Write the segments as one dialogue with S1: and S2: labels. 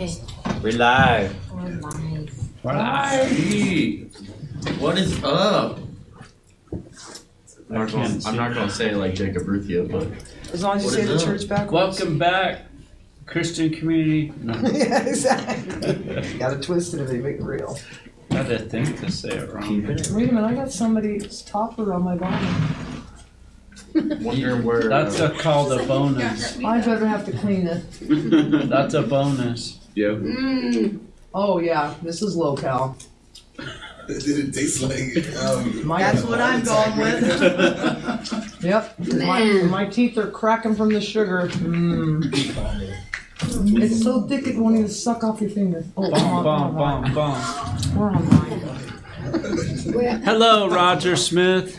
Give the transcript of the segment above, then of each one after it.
S1: Okay.
S2: We're live.
S1: We're live.
S3: Hey, what is up?
S4: I'm not, gonna, I'm not gonna say it like Jacob Ruthia, but
S5: As long as you say the
S3: up?
S5: church backwards.
S3: Welcome back, Christian community. No,
S5: yeah, exactly. Gotta twist it if they make it real.
S3: I had to think to say it wrong.
S5: Wait a minute, I got somebody's topper on my bottom.
S4: wondering where.
S3: That's a called a bonus.
S5: I better have to clean it.
S3: That's a bonus.
S4: Yeah.
S5: Oh yeah, this is low cal.
S6: Did it taste like? Um,
S5: My,
S7: That's what I'm going with.
S5: Yep. My,
S1: Man.
S5: my teeth are cracking from the sugar. Mm. It's so thick it won't even suck off your finger. Oh,
S3: Bum,
S5: come on,
S3: bum,
S5: come on.
S3: bum, bum.
S5: We're online.
S3: Hello, Roger Smith.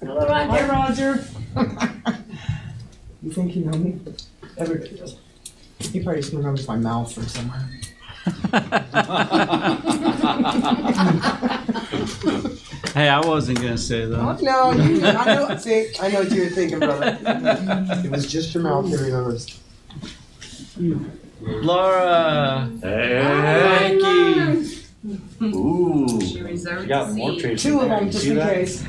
S1: hello,
S5: Hi,
S1: Roger.
S5: Roger. you think you know me? Everybody does. He probably just remembers my mouth from somewhere.
S3: Hey, I wasn't gonna say that.
S5: no, you, I know. See, I know what you were thinking, brother. It was just your mouth that remembers.
S3: Laura,
S2: Hey.
S3: Mikey.
S2: Ooh.
S7: She reserved
S2: got more
S7: seat.
S2: trees.
S5: Two of
S2: in there.
S5: them,
S2: You
S5: just
S2: see
S5: in
S2: that?
S5: case.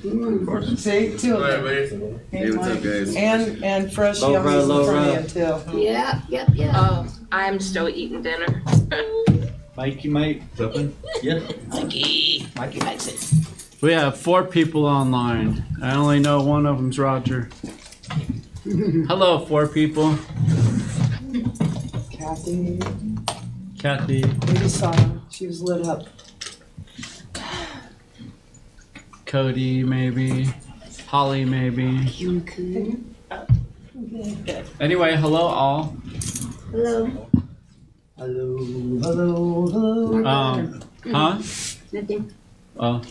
S5: See, two of them.
S6: Hey, what's up, guys?
S5: And and fresh
S2: Laura,
S5: yummies in
S2: Laura.
S5: front of you too.
S1: Yeah, yep, yep.
S7: Oh, I'm still eating dinner.
S2: Mikey, Mike. Yeah.
S5: Mikey Mikey likes it.
S3: We have four people online. I only know one of them's Roger. Hello, four people.
S5: Kathy,
S3: Kathy,
S5: maybe saw her. She was lit up.
S3: Cody, maybe. Holly, maybe.
S1: Yunku.
S3: Anyway, hello all.
S1: Hello.
S5: Hello, hello, hello.
S3: Um, huh?
S1: Nothing.
S3: Uh,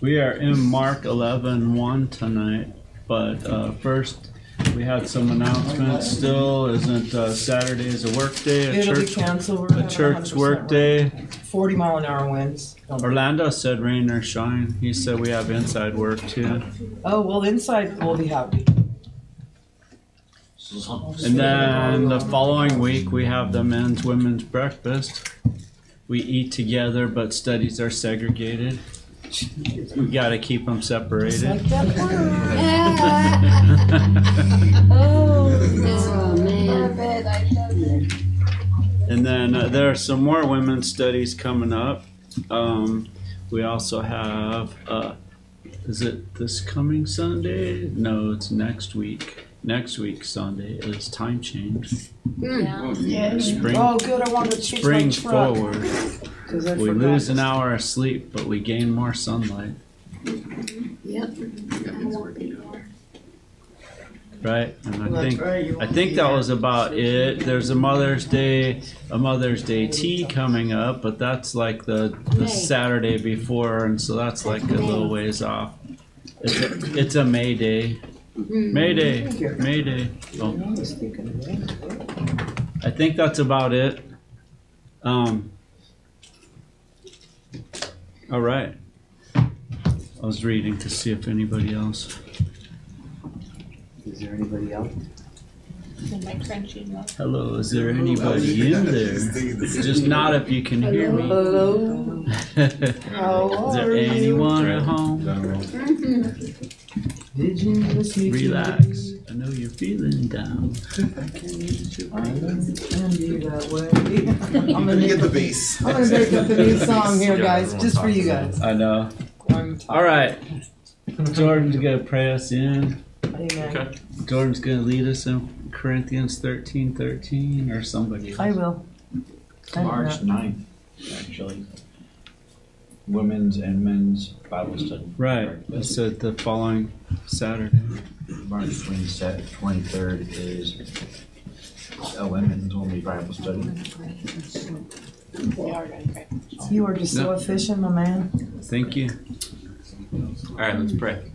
S3: we are in Mark 11 1 tonight, but uh, first we had some announcements. Still, isn't uh, Saturday is a work day, a
S5: It'll be
S3: church,
S5: canceled. We're
S3: a
S5: having
S3: church
S5: 100%
S3: work day.
S5: Forty mile an hour winds.
S3: Orlando said rain or shine. He said we have inside work too.
S5: Oh well, inside we'll be happy.
S3: And then the following week, we have the men's women's breakfast. We eat together, but studies are segregated. We got to keep them
S5: It's
S3: separated.
S5: like that word.
S1: oh, man.
S3: and then uh, there are some more women's studies coming up. Um, we also have, uh, is it this coming Sunday? No, it's next week. Next week Sunday is time change.
S1: Yeah.
S3: Spring,
S5: Oh good, I wanted to change my
S3: spring
S5: truck.
S3: forward.
S5: 'cause I
S3: We
S5: forgot
S3: lose an hour of sleep, but we gain more sunlight,
S1: Yep.
S3: right? And I
S5: That's
S3: think
S5: right, you
S3: I
S5: won't
S3: think
S5: be
S3: that
S5: here.
S3: was about it. There's a Mother's Day, a Mother's Day tea coming up, but that's like the, the
S1: May.
S3: Saturday before, and so that's like a little ways off. It's a, it's a May Day. May Day. May Day. So
S5: I was thinking of that.
S3: I think that's about it. Um. All right. I was reading to see if anybody else.
S5: Is there anybody else?
S3: Hello, is there anybody in there? Just not if you can hear me.
S5: Hello. How
S3: Is there
S5: are you?
S3: anyone at home?
S5: Did you miss me?
S3: Relax. I know you're feeling down.
S5: I can use your I can't be that way. I'm gonna
S6: me get the bass.
S5: I'm gonna make up a new song here, guys, just for you guys.
S3: I know.
S5: I'm
S3: All right. Jordan's gonna pray us in.
S5: Amen.
S3: Jordan's gonna lead us in Corinthians thirteen thirteen, or somebody else.
S5: I will. I
S2: March
S5: will.
S2: 9th, actually. Women's and men's Bible study.
S3: Right. It said the following Saturday.
S2: March 27th, 23rd is a women's only Bible study.
S5: You are just so efficient, my man.
S3: Thank you.
S4: All right, let's pray.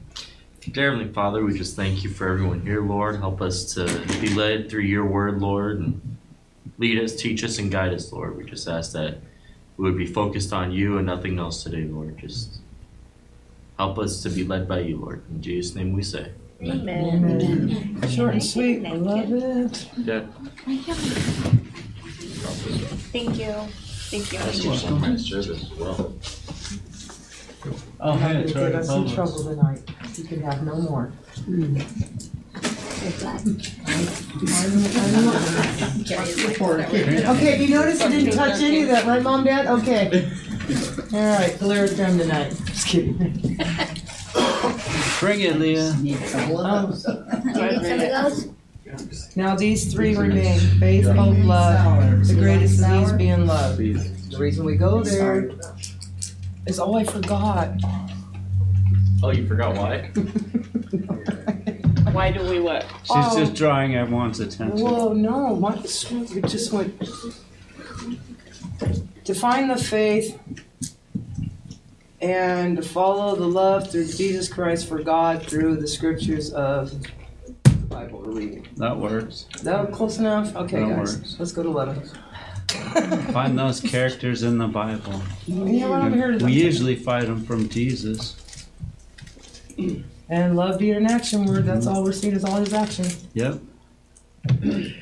S4: Dear Heavenly Father, we just thank you for everyone here, Lord. Help us to be led through your word, Lord, and lead us, teach us, and guide us, Lord. We just ask that we would be focused on you and nothing else today, Lord. Just help us to be led by you, Lord. In Jesus' name we say,
S7: Amen.
S5: Short and sweet. I love it.
S3: Yeah.
S7: Thank you. Thank you.
S6: Nice service as well.
S3: Oh,
S5: Not
S3: hey,
S5: gonna
S3: it's
S5: get
S3: right
S5: us in
S3: above us.
S5: trouble tonight. You can have no more. Okay, you notice I didn't touch any of that, right, Mom, Dad? Okay. All right, Galera time tonight. Just kidding.
S3: Bring it, Leah.
S5: Um, Now these three remain, faith, hope, love, the greatest of these being love. The reason we go there is, oh, I forgot.
S4: Oh, you forgot why?
S7: Why do we what?
S3: She's
S5: Oh.
S3: just drawing everyone's attention.
S5: Whoa, no, why is, we just went. Define the faith and follow the love through Jesus Christ for God through the scriptures of the Bible we're reading.
S3: That works.
S5: That close enough? Okay,
S3: That
S5: guys,
S3: works.
S5: let's go to eleven.
S3: Find those characters in the Bible.
S5: Yeah,
S3: We usually find them from Jesus.
S5: And love being an action word, that's mm-hmm. all we're seeing is all his action.
S3: Yep.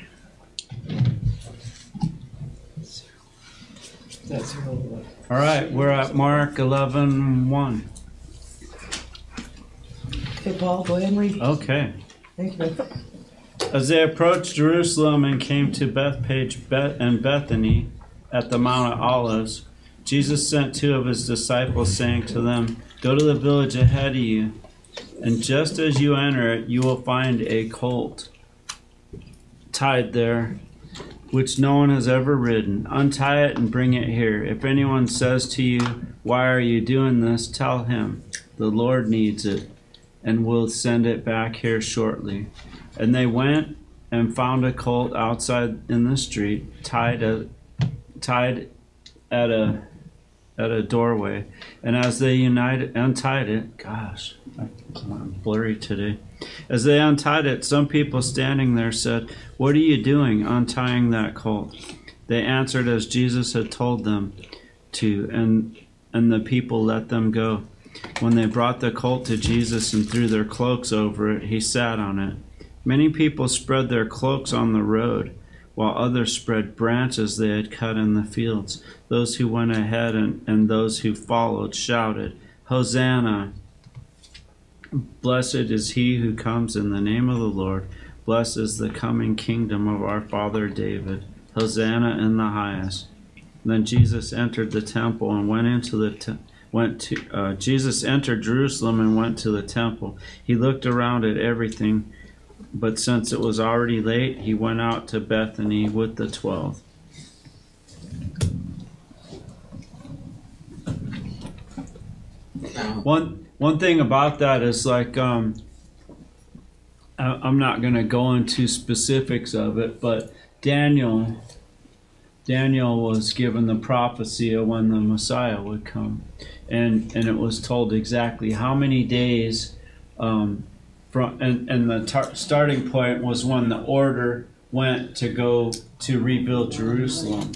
S5: That's really
S3: All right, we're at Mark 11 1.
S5: Okay, Paul, go ahead and read.
S3: Okay.
S5: Thank you.
S3: As they approached Jerusalem and came to Bethpage Beth- and Bethany at the Mount of Olives, Jesus sent two of his disciples, saying to them, Go to the village ahead of you, and just as you enter it, you will find a colt tied there, which no one has ever ridden. Untie it and bring it here. If anyone says to you, Why are you doing this? tell him, The Lord needs it, and will send it back here shortly. And they went and found a colt outside in the street, tied a, tied at a at a doorway. And as they united untied it, gosh, I'm blurry today. As they untied it, some people standing there said, "What are you doing untying that colt?" They answered as Jesus had told them to, and and the people let them go. When they brought the colt to Jesus and threw their cloaks over it, he sat on it. Many people spread their cloaks on the road, while others spread branches they had cut in the fields. Those who went ahead and, and those who followed shouted, Hosanna! Blessed is he who comes in the name of the Lord. Blessed is the coming kingdom of our father David. Hosanna in the highest. Then Jesus entered the temple and went into the te- went to uh, Jesus entered Jerusalem and went to the temple. He looked around at everything but since it was already late, he went out to Bethany with the twelve. One one thing about that is like um, I- I'm not going to go into specifics of it, but Daniel Daniel was given the prophecy of when the Messiah would come, and and it was told exactly how many days. Um, from and, and the tar- starting point was when the order went to go to rebuild Jerusalem,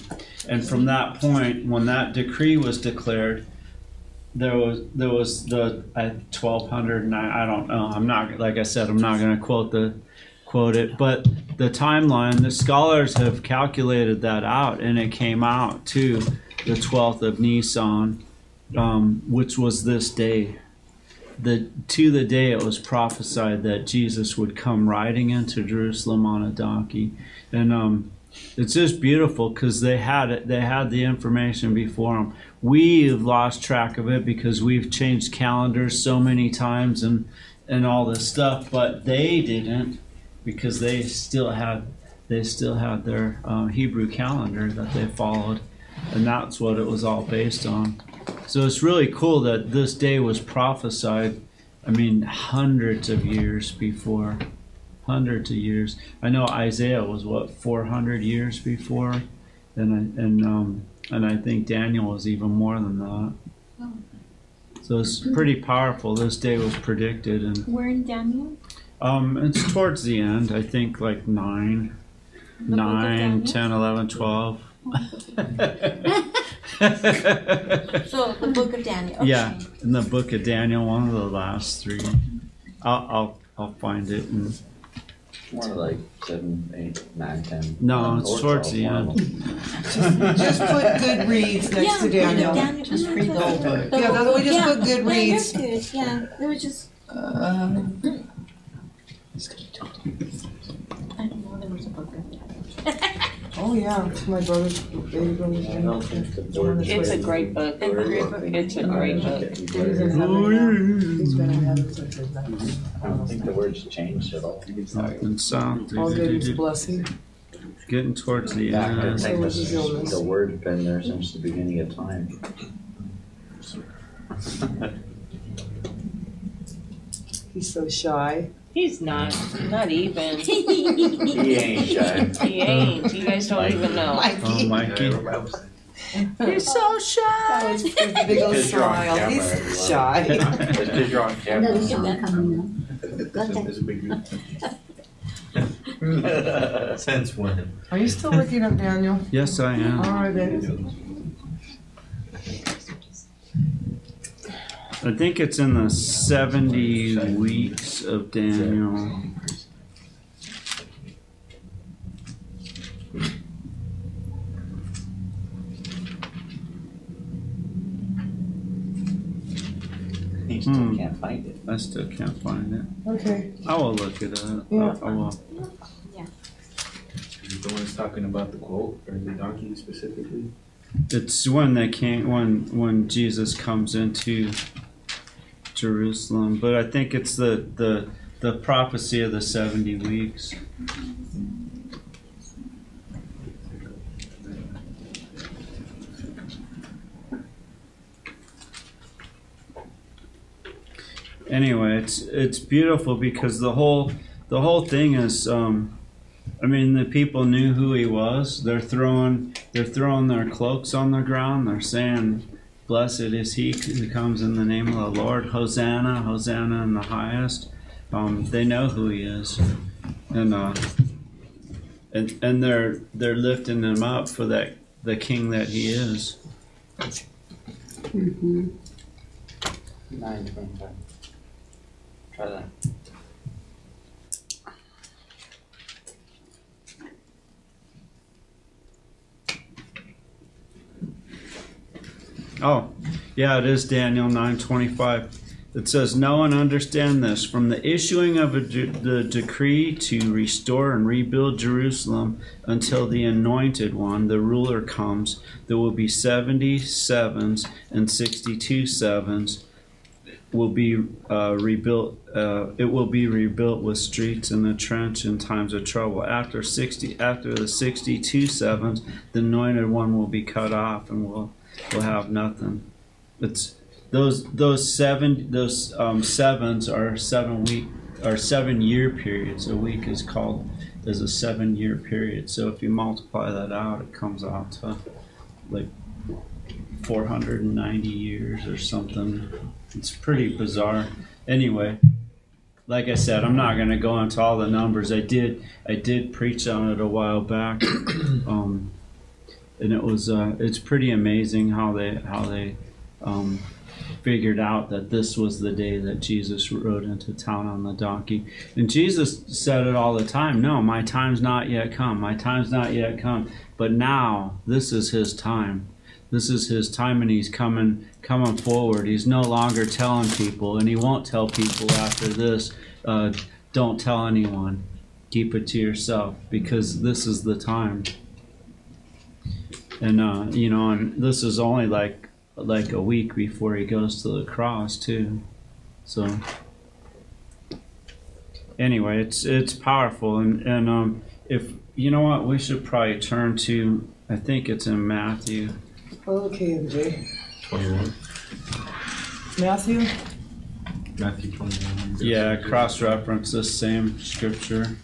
S3: and from that point, when that decree was declared, there was there was the uh, twelve hundred nine. I don't know. I'm not like I said. I'm not going to quote the quote it, but the timeline. The scholars have calculated that out, and it came out to the twelfth of Nisan, um, which was this day the to the day it was prophesied that Jesus would come riding into Jerusalem on a donkey, and um, it's just beautiful because they had it. They had the information before them. We've lost track of it because we've changed calendars so many times and and all this stuff, but they didn't because they still had they still had their uh, Hebrew calendar that they followed, and that's what it was all based on. So it's really cool that this day was prophesied. I mean, hundreds of years before, hundreds of years. I know Isaiah was what 400 years before, and I, and um, and I think Daniel was even more than that. So it's pretty powerful. This day was predicted, and
S8: We're in Daniel.
S3: um, it's towards the end. I think like nine,
S8: The
S3: nine, 10, 11, 12.
S8: So the book of Daniel. Okay.
S3: Yeah, in the book of Daniel, one of the last three. I'll I'll, I'll find it and
S6: More like seven, eight, nine, ten.
S3: No, it's
S6: Or
S3: towards the
S6: twelve,
S3: end.
S6: one of them.
S5: Just put Goodreads next to Daniel.
S8: Daniel, just read the whole book.
S5: Yeah, that's what we just
S8: yeah.
S5: put
S8: Yeah,
S5: Goodreads.
S8: that's good. Yeah, it was just.
S5: Uh,
S8: I don't know there was a book in there.
S5: oh yeah, it's my brother's baby brother's
S6: I don't think the
S5: one
S6: board.
S5: that's
S7: It's a great book.
S8: It's a great book.
S7: It's a great book.
S5: He's in heaven now. He's been in heaven since his life.
S6: I don't think the word's changed at all.
S3: and south.
S5: All good is blessing.
S3: Getting towards the
S6: Yeah, I
S3: end.
S6: think this is, the word's been there since the beginning of time.
S5: He's so shy.
S7: He's not, not even.
S6: He ain't shy.
S7: He ain't. You guys don't even know.
S3: Oh, Mikey.
S5: He's so shy. With a big old
S6: Because you're on
S5: smile.
S6: camera,
S5: He's
S6: everyone.
S5: shy.
S6: It's because you're on
S1: No, we should
S6: camera.
S1: back on now.
S4: Since when?
S5: Are you still looking up Daniel?
S3: Yes, I am.
S5: All right, then.
S3: I think it's in the 70 weeks of Daniel.
S6: He still
S3: Hmm.
S6: can't find it.
S3: I still can't find it.
S5: Okay.
S3: I will look it up.
S5: Yeah.
S3: I, I will.
S2: Is it the one that's talking about the quote or the donkey specifically?
S3: It's when they came when when Jesus comes into Jerusalem, but I think it's the the the prophecy of the 70 weeks. Anyway, it's it's beautiful because the whole the whole thing is um I mean the people knew who he was. They're throwing they're throwing their cloaks on the ground. They're saying, Blessed is he who comes in the name of the Lord. Hosanna, Hosanna in the highest. Um, they know who he is. And uh, and and they're they're lifting him up for that the king that he is.
S1: Mm-hmm.
S6: Nine twenty-five. Try that.
S3: Oh, yeah, it is Daniel nine twenty five. It says, "Know and understand this: from the issuing of de- the decree to restore and rebuild Jerusalem until the Anointed One, the ruler, comes, there will be seventy sevens and sixty-two sevens. Will be uh, rebuilt. Uh, it will be rebuilt with streets and a trench in times of trouble. After sixty, after the sixty-two sevens, the Anointed One will be cut off and will will have nothing. It's those those seven those um, sevens are seven week or seven year periods. A week is called is a seven year period. So if you multiply that out, it comes out to like four hundred and ninety years or something. It's pretty bizarre. Anyway, like I said, I'm not gonna go into all the numbers. I did I did preach on it a while back. Um, and it was uh, it's pretty amazing how they how they um, figured out that this was the day that Jesus rode into town on the donkey. And Jesus said it all the time. No, my time's not yet come. My time's not yet come. But now this is his time. This is his time, and he's coming coming forward. He's no longer telling people, and he won't tell people after this. Uh, don't tell anyone. Keep it to yourself because this is the time and uh, you know, and this is only like like a week before he goes to the cross too. So anyway, it's it's powerful, and and um, if you know what, we should probably turn to. I think it's in Matthew.
S5: Okay, MJ.
S4: Twenty-one.
S5: Matthew?
S2: Matthew twenty-one.
S3: Yeah, cross reference this same scripture.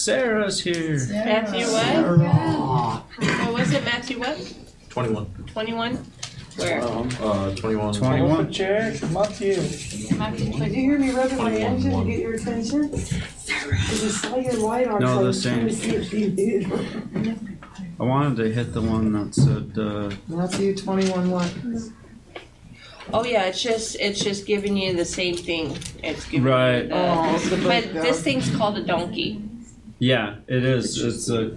S3: Sarah's here.
S7: Matthew what? What was it? Matthew what?
S4: Twenty-one.
S7: Twenty-one? Where?
S4: Uh, twenty-one.
S3: Twenty-one.
S6: chair, Matthew.
S5: Did you hear me revving my engine to get your attention? Because I saw your light on,
S3: No,
S5: so I
S3: the
S5: was trying to
S3: same.
S5: see if you did.
S3: I wanted to hit the one that said. Uh,
S5: Matthew twenty-one what?
S7: Oh yeah, it's just it's just giving you the same thing. It's giving
S3: Right.
S7: You the,
S5: Oh, the
S7: but
S5: of-
S7: this thing's called a donkey.
S3: Yeah, it is. It's a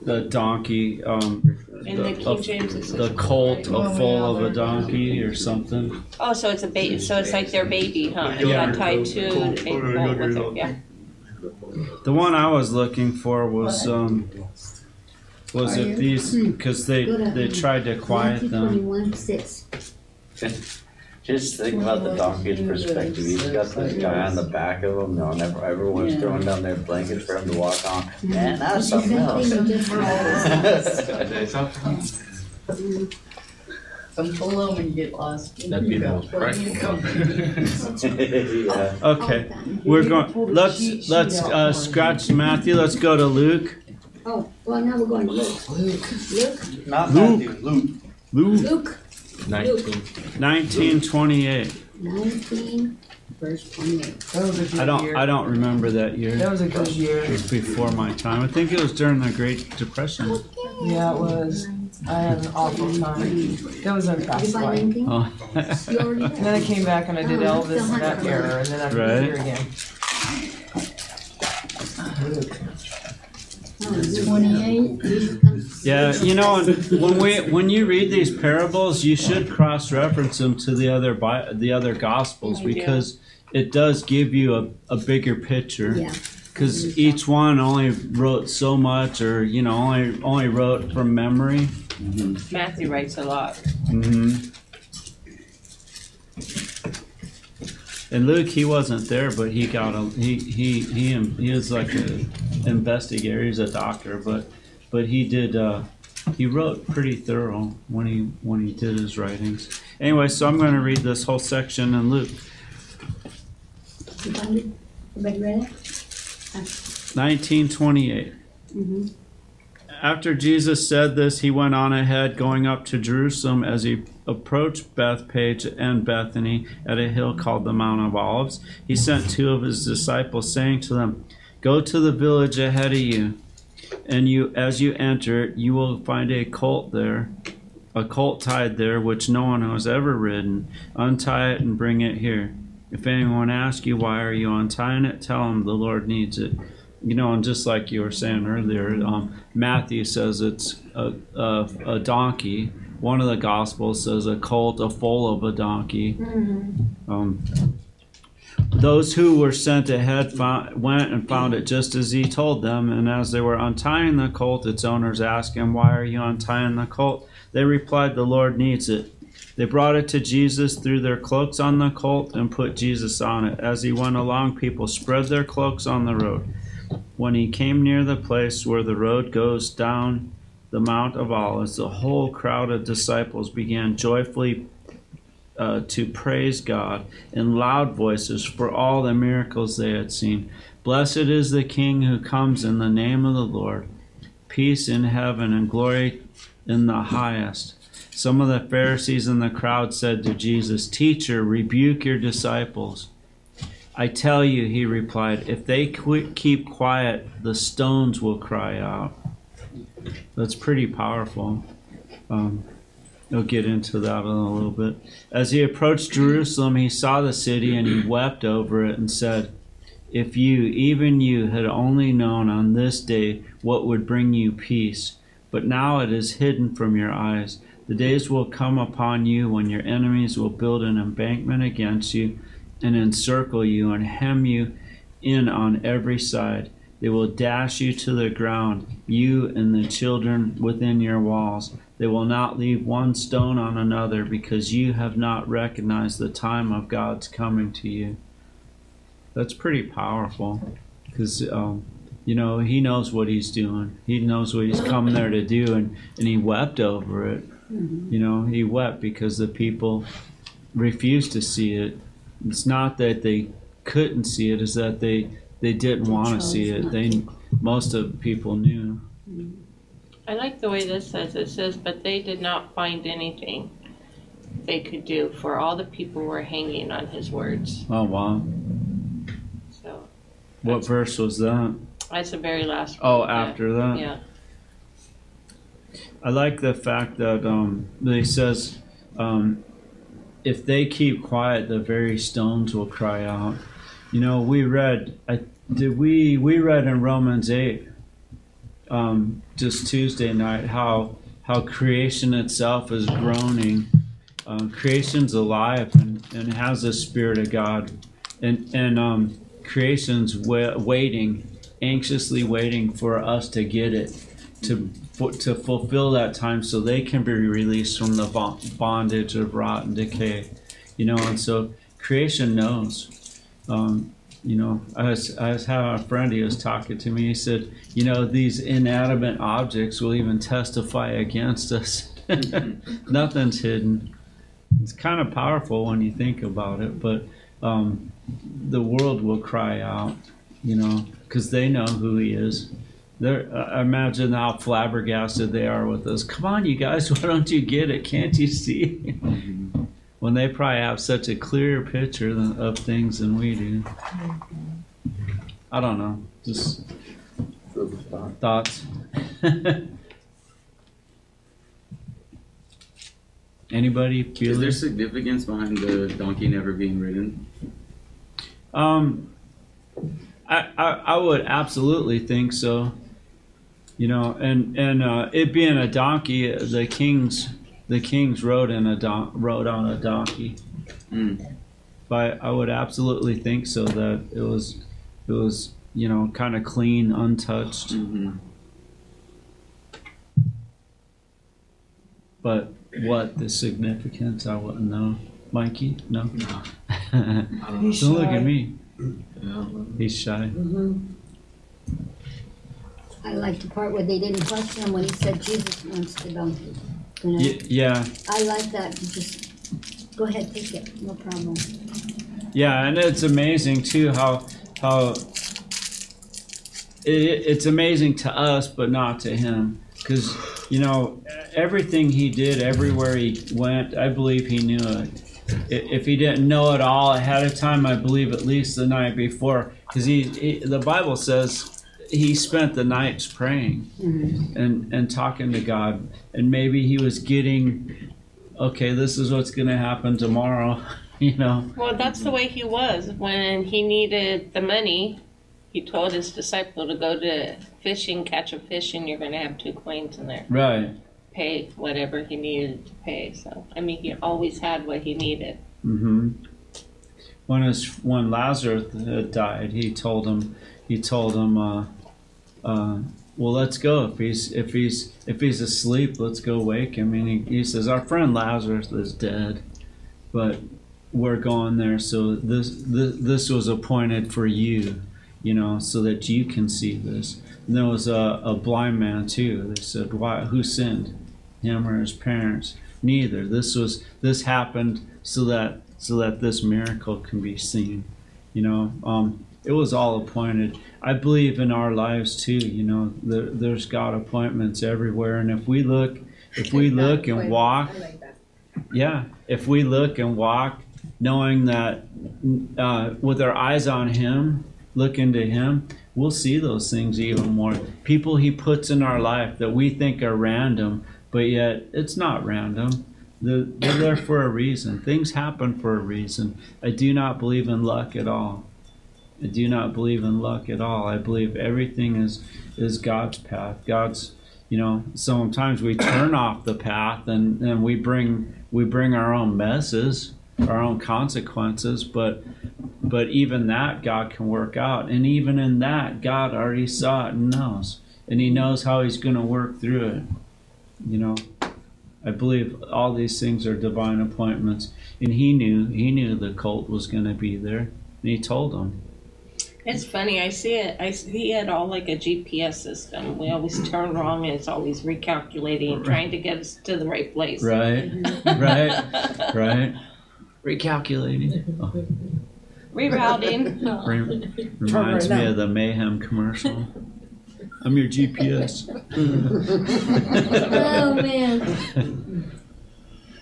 S3: the donkey. Um,
S7: In
S3: the,
S7: the King
S3: of-
S7: James, it says
S3: the colt
S7: right?
S3: of full of a donkey or something.
S7: Oh, so it's a baby. So it's like their baby, huh? And
S3: Yeah.
S7: got tied to a bolt with it. Yeah.
S3: The one I was looking for was um, was if these because they they tried to quiet them.
S1: twenty-one, six.
S6: Just think about the donkey's perspective. He's got this guy on the back of him. No, never, everyone's
S1: Yeah.
S6: throwing down their blankets for him to walk on. Man, that's
S1: The
S6: something
S1: same
S6: else.
S1: thing we just
S9: Don't pull over when you get lost.
S4: That'd be the most practical.
S6: yeah.
S3: Okay, we're going. Let's let's uh, scratch Matthew. Let's go to Luke.
S1: Oh, well, now we're going to Luke. Luke. Luke,
S6: Not
S3: Luke.
S6: Matthew, Luke.
S3: Luke
S1: Luke,
S4: Nineteen.
S3: nineteen twenty eight.
S1: nineteen, verse twenty-eight.
S5: That was a good
S3: I don't
S5: year.
S3: I don't remember that year.
S5: That was a good year.
S3: It was before my time. I think it was during the Great Depression.
S5: Yeah, it was. I had an awful time. That was in
S1: Did you
S5: past life.
S1: anything?
S3: Oh.
S1: You already
S5: And
S1: have?
S5: then I came back and I did oh, Elvis in that era, and then I
S3: Right.
S5: did here again.
S1: Oh, twenty-eight.
S3: Yeah, you know, when we when you read these parables, you should cross reference them to the other Bi- the other gospels
S7: I do.
S3: because it does give you a, a bigger picture.
S1: Yeah.
S3: Because each one only wrote so much, or you know, only only wrote from memory.
S7: Matthew writes a lot.
S3: Mm-hmm. And Luke, he wasn't there, but he got a he he he he was like a investigator. He's a doctor, but but he did uh, he wrote pretty thorough when he when he did his writings. Anyway, so I'm going to read this whole section in Luke
S1: You? Everybody read it?
S3: 1928.
S1: Mm-hmm.
S3: After Jesus said this, he went on ahead, going up to Jerusalem. As he approached Bethpage and Bethany at a hill called the Mount of Olives, he sent two of his disciples, saying to them, Go to the village ahead of you, and you, as you enter you will find a colt there, a colt tied there, which no one has ever ridden. Untie it and bring it here. If anyone asks you why are you untying it, tell them the Lord needs it. You know, and just like you were saying earlier, um, Matthew says it's a, a, a donkey. One of the Gospels says a colt, a foal of a donkey. Um, those who were sent ahead found, went and found it just as he told them. And as they were untying the colt, its owners asked him, Why are you untying the colt? They replied, The Lord needs it. They brought it to Jesus, threw their cloaks on the colt, and put Jesus on it. As he went along, people spread their cloaks on the road. When he came near the place where the road goes down the Mount of Olives, the whole crowd of disciples began joyfully uh, to praise God in loud voices for all the miracles they had seen. Blessed is the King who comes in the name of the Lord. Peace in heaven and glory in the highest. Some of the Pharisees in the crowd said to Jesus, Teacher, rebuke your disciples. I tell you, he replied, if they keep quiet, the stones will cry out. That's pretty powerful. Um, I'll get into that in a little bit. As he approached Jerusalem, he saw the city and he wept over it and said, If you, even you, had only known on this day what would bring you peace, but now it is hidden from your eyes. The days will come upon you when your enemies will build an embankment against you and encircle you and hem you in on every side. They will dash you to the ground, you and the children within your walls. They will not leave one stone on another because you have not recognized the time of God's coming to you. That's pretty powerful because, um, you know, he knows what he's doing. He knows what he's come there to do, and, and he wept over it. You know, he wept because the people refused to see it. It's not that they couldn't see it, it's that they, they didn't want to see it. They most of the people knew.
S7: I like the way this says. It says, but they did not find anything they could do, for all the people were hanging on his words.
S3: Oh wow.
S7: So
S3: What verse was that?
S7: that's the very last one.
S3: Oh, after that.
S7: Yeah.
S3: I like the fact that um, he says, um, if they keep quiet, the very stones will cry out. You know, we read. I did we we read in Romans eight, um, just Tuesday night, how how creation itself is groaning. Um, creation's alive and, and has the spirit of God, and and um, creation's wa- waiting, anxiously waiting for us to get it, to to fulfill that time, so they can be released from the bondage of rot and decay. You know, and so creation knows. Um, you know, I was I was having a friend. He was talking to me. He said, you know, these inanimate objects will even testify against us. Nothing's hidden. It's kind of powerful when you think about it, but um, the world will cry out, you know, because they know who he is. They're, uh, imagine how flabbergasted they are with us. Come on, you guys, why don't you get it? Can't you see? When they probably have such a clearer picture than, of things than we do. I don't know. Just thoughts. Anybody?
S10: Is there significance behind the donkey never being ridden?
S3: Um, I, I I would absolutely think so. You know, and and uh, it being a donkey, the kings the kings rode in a don- rode on a donkey.
S10: Mm.
S3: But I would absolutely think so that it was it was you know kind of clean, untouched.
S10: hmm
S3: But what the significance, I wouldn't know. Mikey, no.
S10: No.
S3: Don't
S5: He's
S3: look at me.
S10: Yeah.
S3: He's shy.
S1: Mhm. I like the part where they didn't question him when he said Jesus wants the donkey. You know,
S3: Y- yeah,
S1: I like that. Just go ahead, take it, no problem.
S3: Yeah, and it's amazing too how how it, it's amazing to us, but not to him, because you know everything he did, everywhere he went, I believe he knew it. If he didn't know it all ahead of time, I believe at least the night before, because he, he the Bible says he spent the nights praying
S1: Mhm.
S3: and and talking to God, and maybe he was getting, okay, this is what's going to happen tomorrow, you know.
S7: Well, that's the way he was. When he needed the money, he told his disciple to go to fishing, catch a fish, and you're going to have two coins in there.
S3: Right.
S7: Pay whatever he needed to pay. So, I mean, he always had what he needed.
S3: hmm When his when Lazarus had died, he told him he told him, uh, uh, "Well, let's go. If he's if he's if he's asleep, let's go wake him." And he, he says, "Our friend Lazarus is dead, but we're going there. So this this, this was appointed for you, you know, so that you can see this." And there was a, a blind man too. They said, "Why? Who sinned, him or his parents?" Neither. This was this happened so that so that this miracle can be seen. You know, um, it was all appointed. I believe in our lives too. You know, there, there's God appointments everywhere, and if we look, if we look and walk, yeah, if we look and walk, knowing that uh, with our eyes on Him, look into Him, we'll see those things even more. People He puts in our life that we think are random, but yet it's not random. They're, they're there for a reason. Things happen for a reason. I do not believe in luck at all. I do not believe in luck at all. I believe everything is is God's path. God's, you know. Sometimes we turn off the path and, and we bring we bring our own messes, our own consequences. But but even that God can work out, and even in that God already saw it and knows, and He knows how He's going to work through it. You know. I believe all these things are divine appointments, and he knew he knew the cult was going to be there, and he told them.
S7: It's funny. I see it. I see, he had all like a GPS system. We always turn wrong, and it's always recalculating, and trying to get us to the right place.
S3: Right, right, right. Recalculating. Oh,
S7: Rerouting.
S3: rem- reminds me of the Mayhem commercial. I'm your GPS.
S1: Oh, man.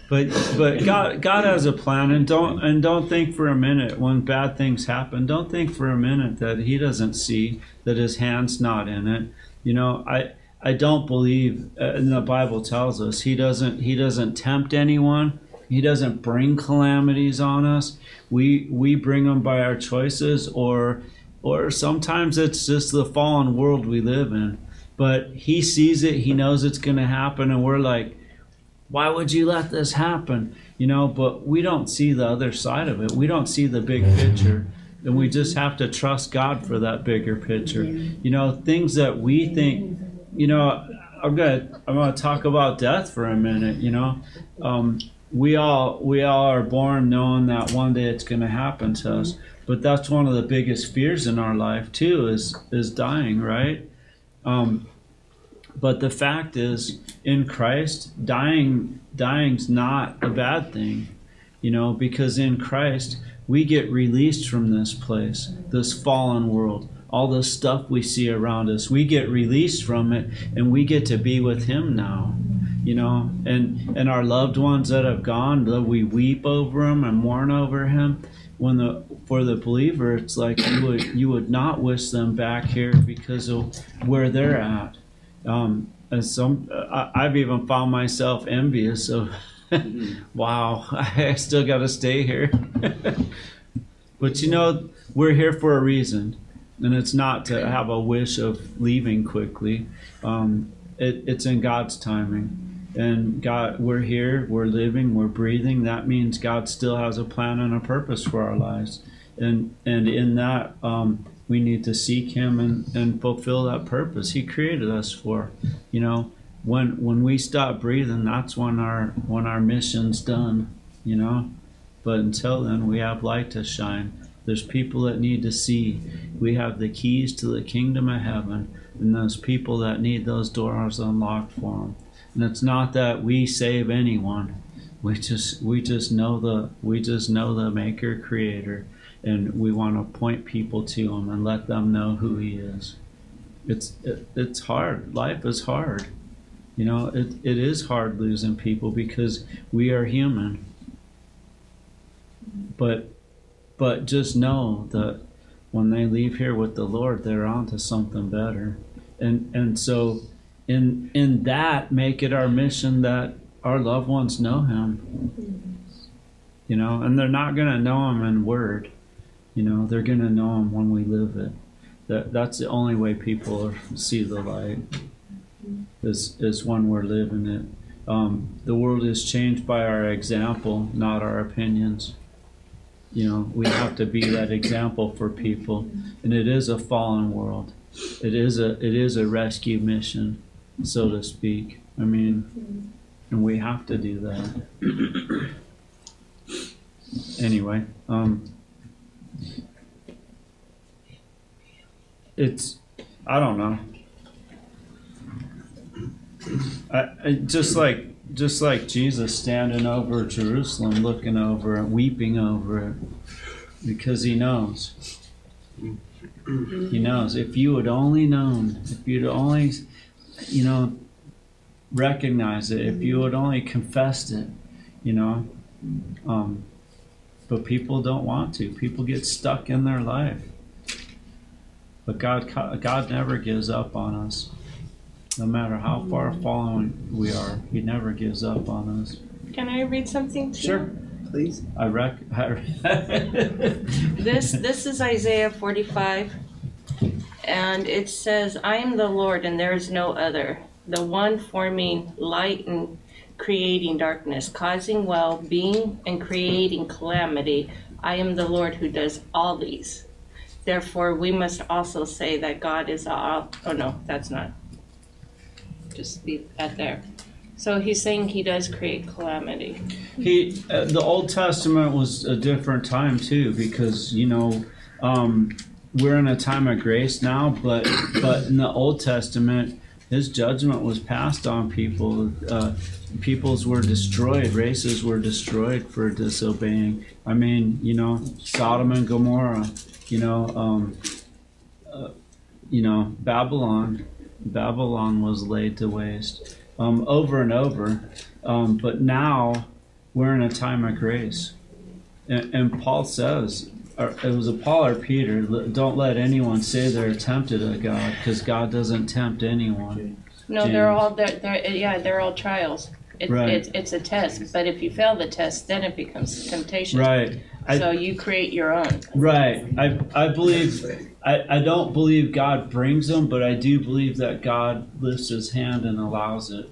S3: But but God God has a plan, and don't and don't think for a minute when bad things happen. Don't think for a minute that He doesn't see that His hand's not in it. You know, I I don't believe, uh, and the Bible tells us He doesn't He doesn't tempt anyone, He doesn't bring calamities on us. We we bring them by our choices, or or sometimes it's just the fallen world we live in. But He sees it. He knows it's going to happen, and we're like, why would you let this happen? You know, but we don't see the other side of it. We don't see the big picture. And we just have to trust God for that bigger picture. You know, things that we think, you know, I'm gonna I'm gonna talk about death for a minute. You know, um, we all we all are born knowing that one day it's gonna happen to us. But that's one of the biggest fears in our life too is is dying, right? Um, but the fact is, in Christ, dying dying's not a bad thing, you know, because in Christ we get released from this place, this fallen world, all the stuff we see around us. We get released from it, and we get to be with Him now, you know. And and our loved ones that have gone, though we weep over them and mourn over Him. When the for the believer, it's like you would you would not wish them back here because of where they're at. Um, and some, I, I've even found myself envious of, wow, I still got to stay here. but you know, we're here for a reason, and it's not to have a wish of leaving quickly. Um, it, it's in God's timing. And God, we're here, we're living, we're breathing. That means God still has a plan and a purpose for our lives. And and in that, um, we need to seek him and, and fulfill that purpose he created us for. You know when when we stop breathing that's when our when our mission's done you know. But until then we have light to shine. There's people that need to see. We have the keys to the kingdom of heaven and those people that need those doors unlocked for them and it's not that we save anyone. We just we just know the we just know the maker creator and we want to point people to him and let them know who he is. It's it, it's hard. Life is hard. You know, it, it is hard losing people because we are human. But but just know that when they leave here with the Lord, they're on to something better. And and so in in that make it our mission that our loved ones know him. You know, and they're not gonna know him in word you know, they're going to know Him when we live it. That that's the only way people see the light. Is is when we're living it. Um, the world is changed by our example, not our opinions. You know, we have to be that example for people, and it is a fallen world. It is a it is a rescue mission, so to speak. I mean, and we have to do that. anyway, um, it's I don't know. I, I just like just like Jesus standing over Jerusalem, looking over it, weeping over it, because he knows. He knows. If you had only known, if you'd only, you know, recognize it, if you had only confessed it, you know, um, but people don't want to. People get stuck in their life. But God, God never gives up on us. No matter how far mm. fallen we are, He never gives up on us.
S7: Can I read something to
S3: Sure. Please. I rec. I
S7: This this is Isaiah 45, and it says, "I am the Lord, and there is no other, the one forming light and creating darkness, causing well-being and creating calamity. I am the Lord who does all these." Therefore, we must also say that God is all. Oh no, that's not. Just leave that there. So he's saying he does create calamity.
S3: He, uh, the Old Testament was a different time too, because you know, um, we're in a time of grace now, but but in the Old Testament, His judgment was passed on people. Uh, peoples were destroyed, races were destroyed for disobeying. I mean, you know, Sodom and Gomorrah. You know, um, uh, you know, Babylon. Babylon was laid to waste um, over and over. Um, but now we're in a time of grace. And, and Paul says, or it was a Paul or Peter, don't let anyone say they're tempted of God, because God doesn't tempt anyone.
S7: No, they're all they're, they're yeah they're all trials. It,
S3: Right.
S7: it's, it's a test, but if you fail the test, then it becomes temptation.
S3: Right. I-
S7: So you create your own.
S3: Right. I I believe I, I don't believe God brings them, but I do believe that God lifts his hand and allows it.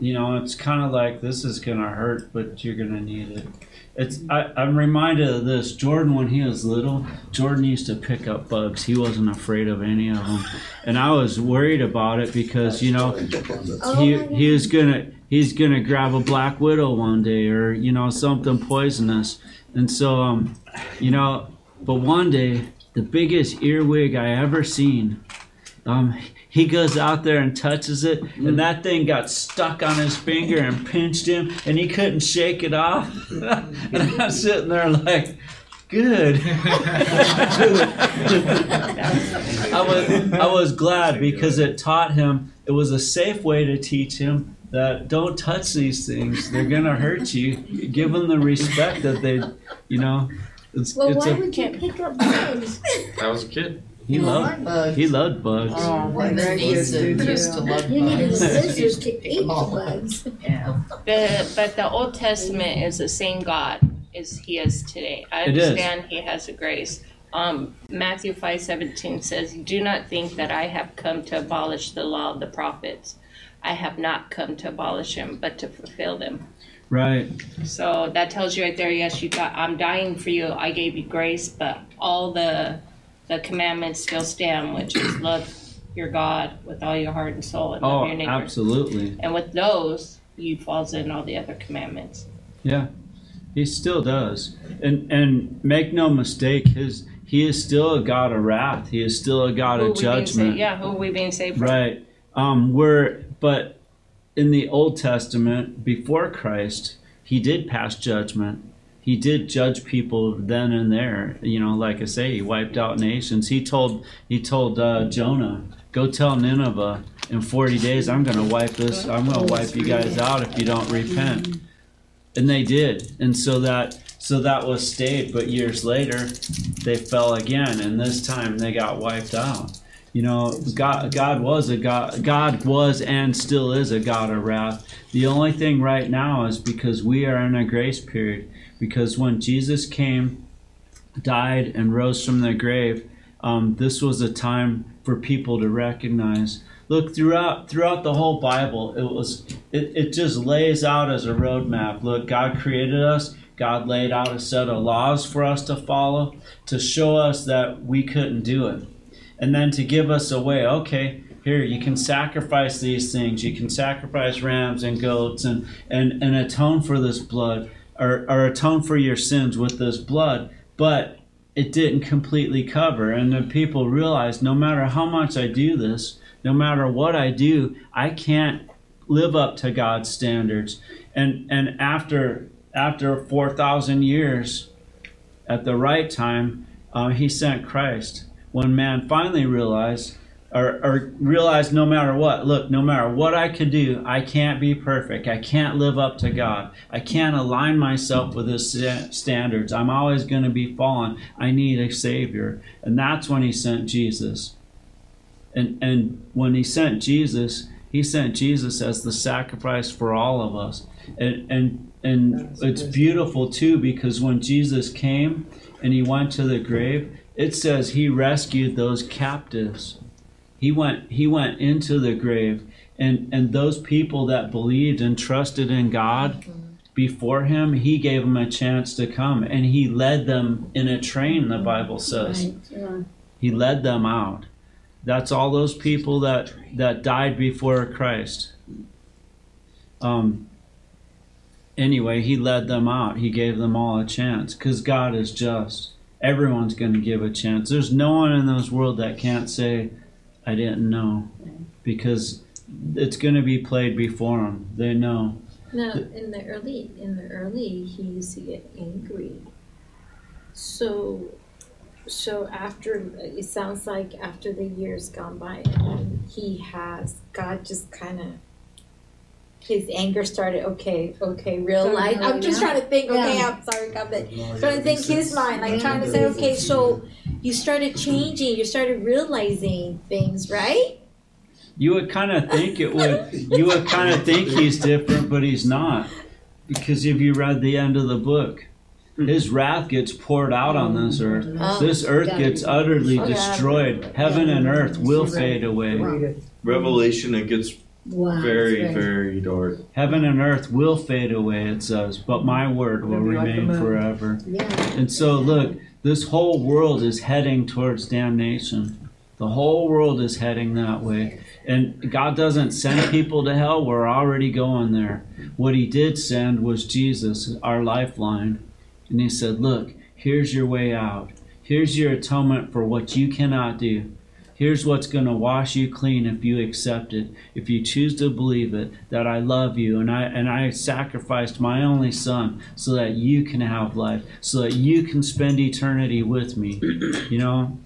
S3: You know, it's kind of like this is gonna hurt, but you're gonna need it. It's I, I'm reminded of this. Jordan, when he was little, Jordan used to pick up bugs. He wasn't afraid of any of them, and I was worried about it because you know he he was gonna he's gonna grab a black widow one day or you know something poisonous, and so um you know but one day the biggest earwig I ever seen um he goes out there and touches it and that thing got stuck on his finger and pinched him and he couldn't shake it off. And I'm sitting there like good. I was I was glad because it taught him it was a safe way to teach him that don't touch these things they're gonna hurt you give them the respect that they you know it's,
S1: Well,
S3: it's
S1: why
S3: a,
S1: would you pick up bugs?
S10: I was a kid.
S3: he loved bugs. he loved bugs
S5: Oh,
S9: Like
S5: very
S9: they used
S5: good,
S9: to,
S5: dude.
S9: used to love
S1: You needed scissors to eat the bugs.
S9: Yeah.
S7: The, but the Old Testament is the same God as He is today. I
S3: It is.
S7: understand He has a grace. Um, Matthew five seventeen says, "Do not think that I have come to abolish the law of the prophets. I have not come to abolish them, but to fulfill them."
S3: right
S7: So that tells you right there. Yes, you got. I'm dying for you. I gave you grace, but all the the commandments still stand, which is love your God with all your heart and soul, and love
S3: oh
S7: your neighbor.
S3: absolutely
S7: And with those, you falls in all the other commandments. Yeah.
S3: He still does and and make no mistake his he is still a god of wrath he is still a god
S7: Who
S3: of judgment
S7: yeah, who are we being saved from?
S3: Right. Um, we're but in the Old Testament, before Christ, he did pass judgment. He did judge people then and there. You know, like I say, he wiped out nations. He told he told uh, Jonah, "Go tell Nineveh in forty days, I'm going to wipe this. I'm going to wipe you guys out if you don't repent." And they did, and so that so that was stayed. But years later, they fell again, and this time they got wiped out. You know, God, God was a God. God was and still is a God of wrath. The only thing right now is because we are in a grace period. Because when Jesus came, died, and rose from the grave, um, this was a time for people to recognize. Look throughout throughout the whole Bible, it was it, it just lays out as a roadmap. Look, God created us. God laid out a set of laws for us to follow to show us that we couldn't do it and then to give us a way okay here you can sacrifice these things. You can sacrifice rams and goats and and, and atone for this blood or, or atone for your sins with this blood. But it didn't completely cover. And then people realized no matter how much i do this no matter what i do i can't live up to god's standards. And and after after 4000 years at the right time uh, he sent christ when man finally realized or, or realized no matter what look no matter what i could do i can't be perfect. I can't live up to god. I can't align myself with his standards. I'm always going to be fallen. I need a savior. And that's when he sent jesus. And and when he sent jesus he sent jesus as the sacrifice for all of us. And and and it's beautiful too because when jesus came and he went to the grave it says he rescued those captives. He went he went into the grave and and those people that believed and trusted in god before him he gave them a chance to come and he led them in a train the bible says.
S1: Right, yeah.
S3: he led them out. That's all those people that that died before christ. Um anyway he led them out. He gave them all a chance because god is just everyone's going to give a chance. There's no one in this world that can't say i didn't know. Because it's going to be played before them they know.
S8: Now, in the early, in the early, he used to get angry. So, so after it sounds like after the years gone by, and he has God just kind of his anger started. Okay, okay, real life. I'm just trying to think. Okay,
S1: Yeah.
S8: I'm sorry, God, but trying to think his mind, like trying to say, okay, so you started changing. You started realizing things, right?
S3: You would kind of think it would. You would kind of think he's different, but he's not, because if you read the end of the book, his wrath gets poured out on this earth.
S7: Oh.
S3: This earth gets utterly
S7: oh,
S3: destroyed. Heaven and earth will fade away.
S11: Revelation, it gets
S1: Wow.
S11: very, very dark.
S3: Heaven and earth will fade away, it says, but my word will
S5: It'll be like
S3: remain forever.
S1: Yeah.
S3: And so, look, this whole world is heading towards damnation. The whole world is heading that way. And God doesn't send people to hell, we're already going there. What He did send was Jesus, our lifeline. And He said, Look, here's your way out. Here's your atonement for what you cannot do. Here's what's going to wash you clean if you accept it. If you choose to believe it, that I love you and I and I sacrificed my only son so that you can have life, so that you can spend eternity with me. You know,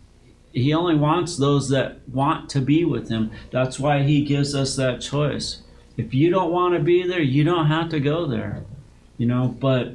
S3: he only wants those that want to be with him. That's why he gives us that choice. If you don't want to be there, you don't have to go there. You know, but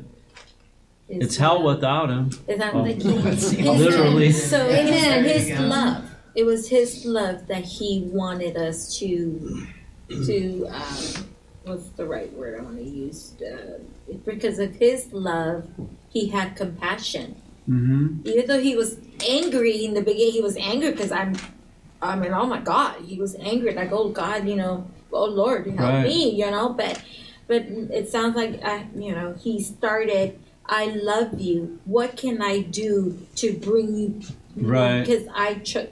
S3: it's hell without him. Oh.
S8: Is that
S3: Oh.
S8: like his,
S3: Literally.
S8: So
S1: Amen.
S8: his, his love. It was his love that he wanted us to to um, what's the right word I want to use? Uh, because of his love, he had compassion.
S3: Mm-hmm.
S8: Even though he was angry in the beginning, he was angry because I'm. I mean, oh my God, he was angry. Like, oh God, you know, oh Lord, help
S3: Right.
S8: me, you know. But, but it sounds like I, you know, he started. I love you. What can I do to bring you?
S3: Right.
S8: Because I cho-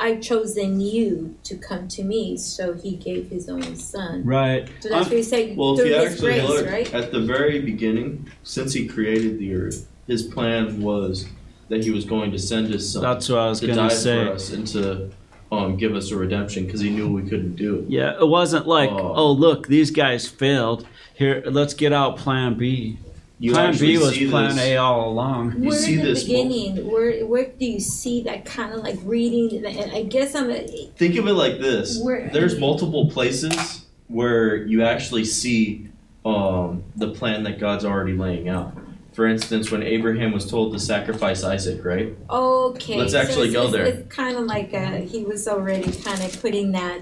S8: I've chosen you to come to me. So he gave his own son.
S3: Right.
S8: So that's what he's saying
S11: Well,
S8: through
S11: if you
S8: his
S11: actually
S8: grace,
S11: look
S8: right?
S11: at the very beginning, since he created the earth, his plan was that he was going to send his son
S3: That's what I was
S11: to
S3: going
S11: die
S3: to say.
S11: for us and to um, give us a redemption because he knew we couldn't do it.
S3: Yeah, it wasn't like,
S11: Oh.
S3: oh, look, these guys failed. Here, let's get out Plan B.
S11: You
S3: plan B was
S11: see
S3: Plan
S11: this-
S3: A all along.
S11: You
S8: where
S11: see
S8: in the
S11: this mo-
S8: beginning, where where do you see that kind of like reading? And I guess I'm. A,
S11: Think of it like this:
S8: Where-
S11: there's multiple places where you actually see um, the plan that God's already laying out. For instance, when Abraham was told to sacrifice Isaac, right?
S8: Okay.
S11: Let's
S8: so
S11: actually
S8: it's,
S11: go
S8: it's,
S11: there.
S8: It's kind of like uh, he was already kind of putting that.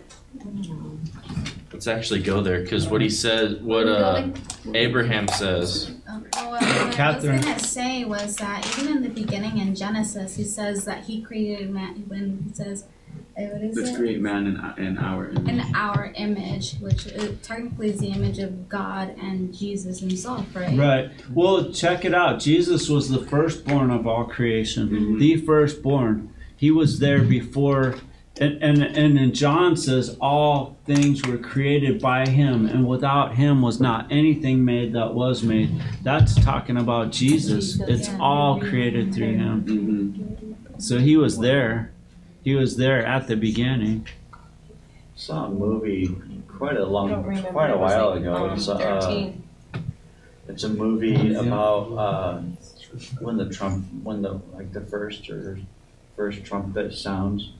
S11: Let's actually go there because what he says, what uh, Abraham says.
S12: Oh, well, what I
S3: Catherine.
S12: was gonna say was that even in the beginning in Genesis, he says that he created man. When he says, uh, "What is
S10: Let's
S12: it?"
S10: create man in, in our image.
S12: In our image, which uh, technically is the image of God and Jesus Himself, right?
S3: Right. Well, check it out. Jesus was the firstborn of all creation,
S10: Mhm.
S3: the firstborn. He was there before. And, and and in John says all things were created by him, and without him was not anything made that was made. That's talking about Jesus. It's all created through him. So he was there. He was there at the beginning.
S6: Saw a movie quite a long,
S7: I don't remember.
S6: quite a while
S7: like,
S6: ago.
S7: um,
S6: It's, uh, it's a movie about uh, when the Trump, when the like the first or first trumpet sounds,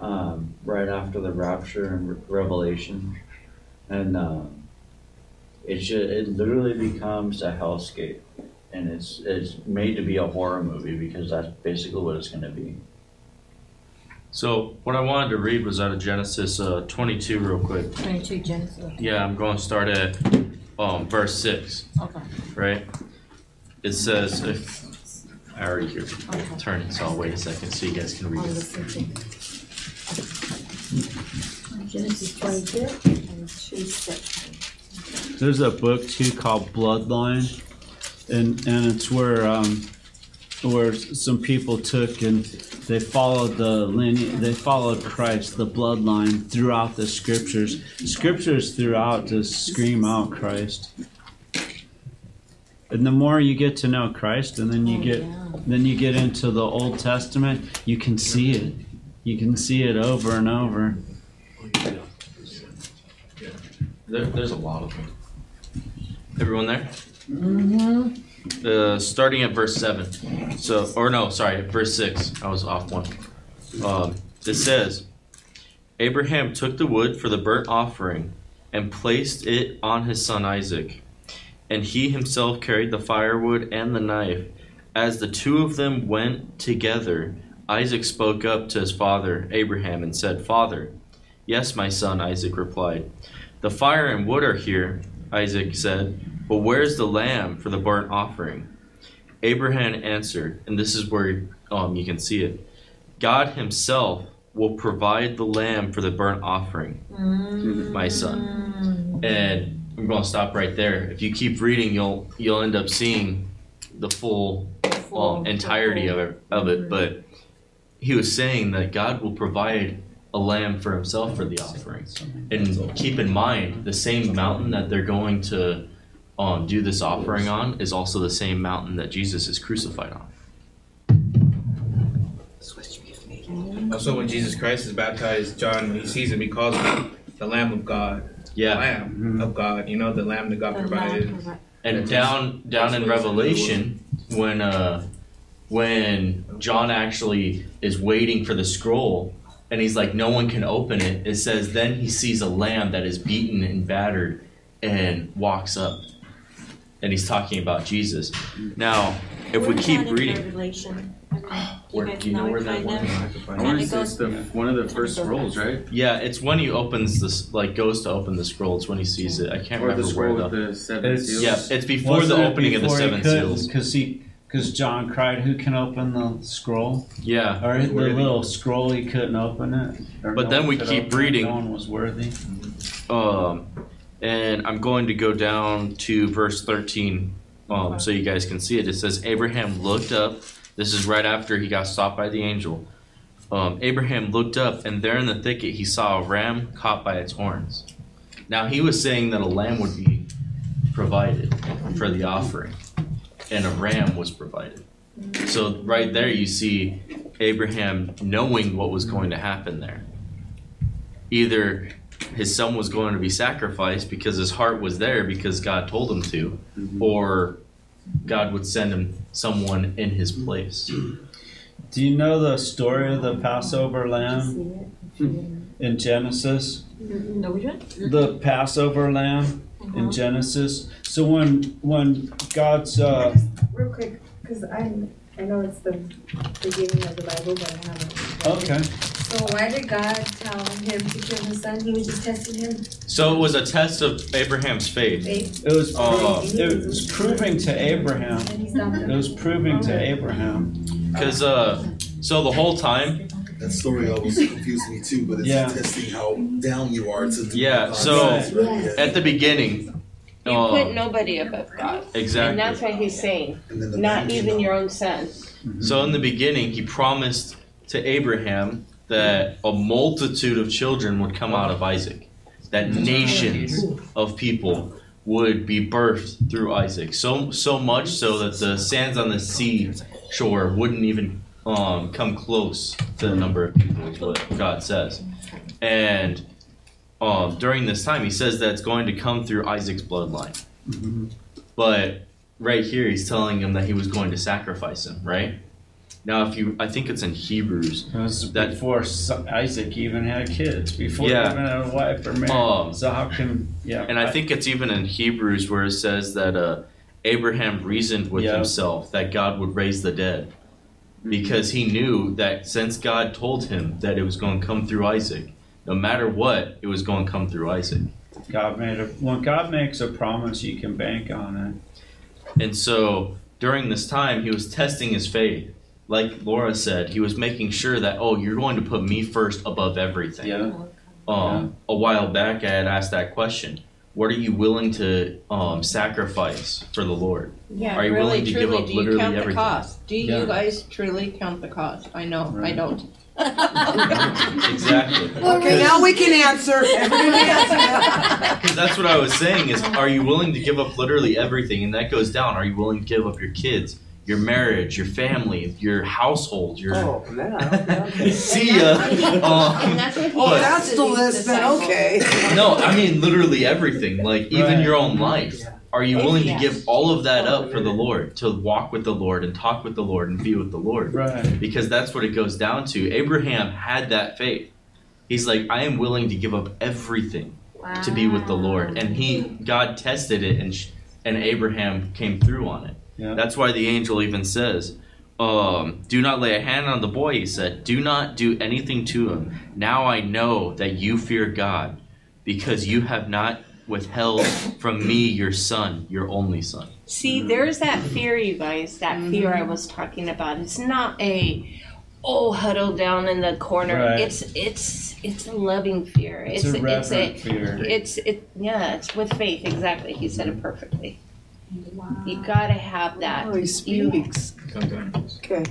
S6: um, right after the rapture and Re- Revelation, and uh, it should, it literally becomes a hellscape, and it's it's made to be a horror movie because that's basically what it's going to be.
S4: So what I wanted to read was out of Genesis uh, 22 real quick.
S1: Twenty-two Genesis.
S4: Yeah, I'm going to start at um, verse 6,
S1: Okay.
S4: right? It says, if I already hear turn it, so I'll wait a second so you guys can read it.
S1: Listen to. Genesis twenty-two and two six.
S3: There's a book too called Bloodline, and and it's where um, where some people took and they followed the lineage, they followed Christ, the bloodline throughout the scriptures. Scriptures throughout just scream out Christ. And the more you get to know Christ, and then you
S1: Oh,
S3: get then you get into the Old Testament, you can see it. You can see it over and over.
S4: There, there's a lot of them. Everyone there?
S1: Mm-hmm.
S4: Uh, starting at verse 7. So, or no, sorry, verse 6. I was off one. Um, it says, Abraham took the wood for the burnt offering and placed it on his son Isaac. And he himself carried the firewood and the knife. As the two of them went together, Isaac spoke up to his father, Abraham, and said, Father. Yes, my son, Isaac replied. The fire and wood are here, Isaac said, but where's the lamb for the burnt offering? Abraham answered, and this is where um, you can see it God Himself will provide the lamb for the burnt offering, my son. And I'm going to stop right there. If you keep reading, you'll you'll end up seeing the full, um, entirety of it, of it. But he was saying that God will provide a lamb for Himself for the offering. And keep in mind, the same mountain that they're going to um, do this offering on is also the same mountain that Jesus is crucified on.
S13: Also, when Jesus Christ is baptized, John, when he sees him, he calls him the Lamb of God.
S4: Yeah.
S13: The Lamb of God. You know, the Lamb that God provided.
S4: And down down in Revelation, when uh, when John actually is waiting for the scroll, and he's like, no one can open it. It says, then he sees a lamb that is beaten and battered, and walks up, and he's talking about Jesus. Now, if we
S7: Where's
S4: keep
S7: that
S4: reading,
S7: Revelation.
S4: Where- do you know where that one
S7: them?
S10: I
S7: And
S10: want
S7: it goes-
S10: the one of the first scrolls, right?
S4: yeah, it's when he opens this, like goes to open the scroll. It's when he sees it. I can't
S10: Or the
S4: remember
S10: scroll
S4: where
S10: with
S4: though.
S10: the seven
S3: It's-
S10: seals.
S4: Yeah, it's before
S3: Wasn't
S4: the
S3: it
S4: opening of the seven
S3: couldn't?
S4: seals.
S3: Because he, because John cried, "Who can open the scroll?"
S4: Yeah.
S3: Or the little scroll, he couldn't open it.
S4: But
S3: no
S4: then we keep
S3: open it,
S4: reading.
S3: No one was worthy.
S4: Um, and I'm going to go down to verse 13 um, so you guys can see it. It says, Abraham looked up. This is right after he got stopped by the angel. Um, Abraham looked up, and there in the thicket he saw a ram caught by its horns. Now he was saying that a lamb would be provided for the offering, and a ram was provided. So right there you see Abraham knowing what was going to happen there. Either his son was going to be sacrificed because his heart was there because God told him to, mm-hmm. or God would send him someone in his place.
S3: Do you know the story of the Passover lamb in Genesis?
S8: No, which one?
S3: The Passover lamb in Genesis. So when when God's uh,
S14: Real quick, because I I know it's the beginning of the Bible, but I haven't.
S3: okay.
S14: So why did God tell him to kill his son? He was just testing him.
S4: So it was a test of Abraham's faith.
S14: Faith.
S3: It was
S4: Uh,
S3: it was proving to Abraham.
S14: And he stopped
S3: It was proving to Abraham.
S4: Because uh, so the whole time,
S15: That story always confused me too, but it's
S3: Yeah.
S15: testing how down you are to do
S4: yeah. So
S15: right? Yeah.
S4: at the beginning,
S7: You
S4: uh,
S7: put nobody above God.
S4: Exactly.
S7: And that's what he's saying.
S15: The
S7: Not
S15: man
S7: even your own son.
S4: So in the beginning, he promised to Abraham that a multitude of children would come out of Isaac, that nations of people would be birthed through Isaac. So so much so that the sands on the sea shore wouldn't even um, come close to the number of people, is what God says. And um, during this time, he says that it's going to come through Isaac's bloodline. But right here, he's telling him that he was going to sacrifice him, right? Now, if you, I think it's in Hebrews.
S3: It
S4: That-
S3: before Isaac even had kids. Before
S4: Yeah.
S3: he even had a wife or married.
S4: Um,
S3: so how can yeah?
S4: And I think it's even in Hebrews where it says that uh, Abraham reasoned with
S3: Yeah.
S4: himself that God would raise the dead. Because he knew that since God told him that it was going to come through Isaac, no matter what, it was going to come through Isaac.
S3: God made a when God makes a promise, you can bank on it.
S4: And so during this time, he was testing his faith. Like Laura said, he was making sure that, oh, you're going to put me first above everything.
S3: Yeah.
S4: Um, A while back, I had asked that question. What are you willing to um, sacrifice for the Lord?
S7: Yeah,
S4: Are you
S7: really,
S4: willing to
S7: truly,
S4: give up
S7: do you
S4: literally
S7: count
S4: everything?
S7: the cost? Do
S4: Yeah.
S7: you guys truly count the cost? I know, I don't.
S4: Exactly.
S5: Okay, now we can answer. Everybody answer.
S4: Because that's what I was saying is, are you willing to give up literally everything? And that goes down. Are you willing to give up your kids, your marriage, your family, your household, your
S5: Oh, man.
S4: see ya? Um,
S7: And that's what
S5: Oh,
S4: But-
S5: that's the list then, okay.
S4: no, I mean literally everything. Like even
S3: Right.
S4: your own life. Are you willing to
S7: Yes.
S4: give all of that up for the Lord, to walk with the Lord and talk with the Lord and be with the Lord?
S3: Right.
S4: Because that's what it goes down to. Abraham had that faith. He's like, I am willing to give up everything to be with the Lord, and he God tested it, and sh- and Abraham came through on it.
S3: Yeah.
S4: That's why the angel even says, um, do not lay a hand on the boy, he said. Do not do anything to him. Now I know that you fear God, because you have not withheld from me your son, your only son.
S7: See, there's that fear, you guys, that fear I was talking about. It's not a oh huddle down in the corner.
S3: Right.
S7: It's it's it's a loving fear.
S3: It's a reverent fear.
S7: It's it yeah, it's with faith, exactly. He said it perfectly. You gotta have that.
S5: Oh, he speaks. Okay.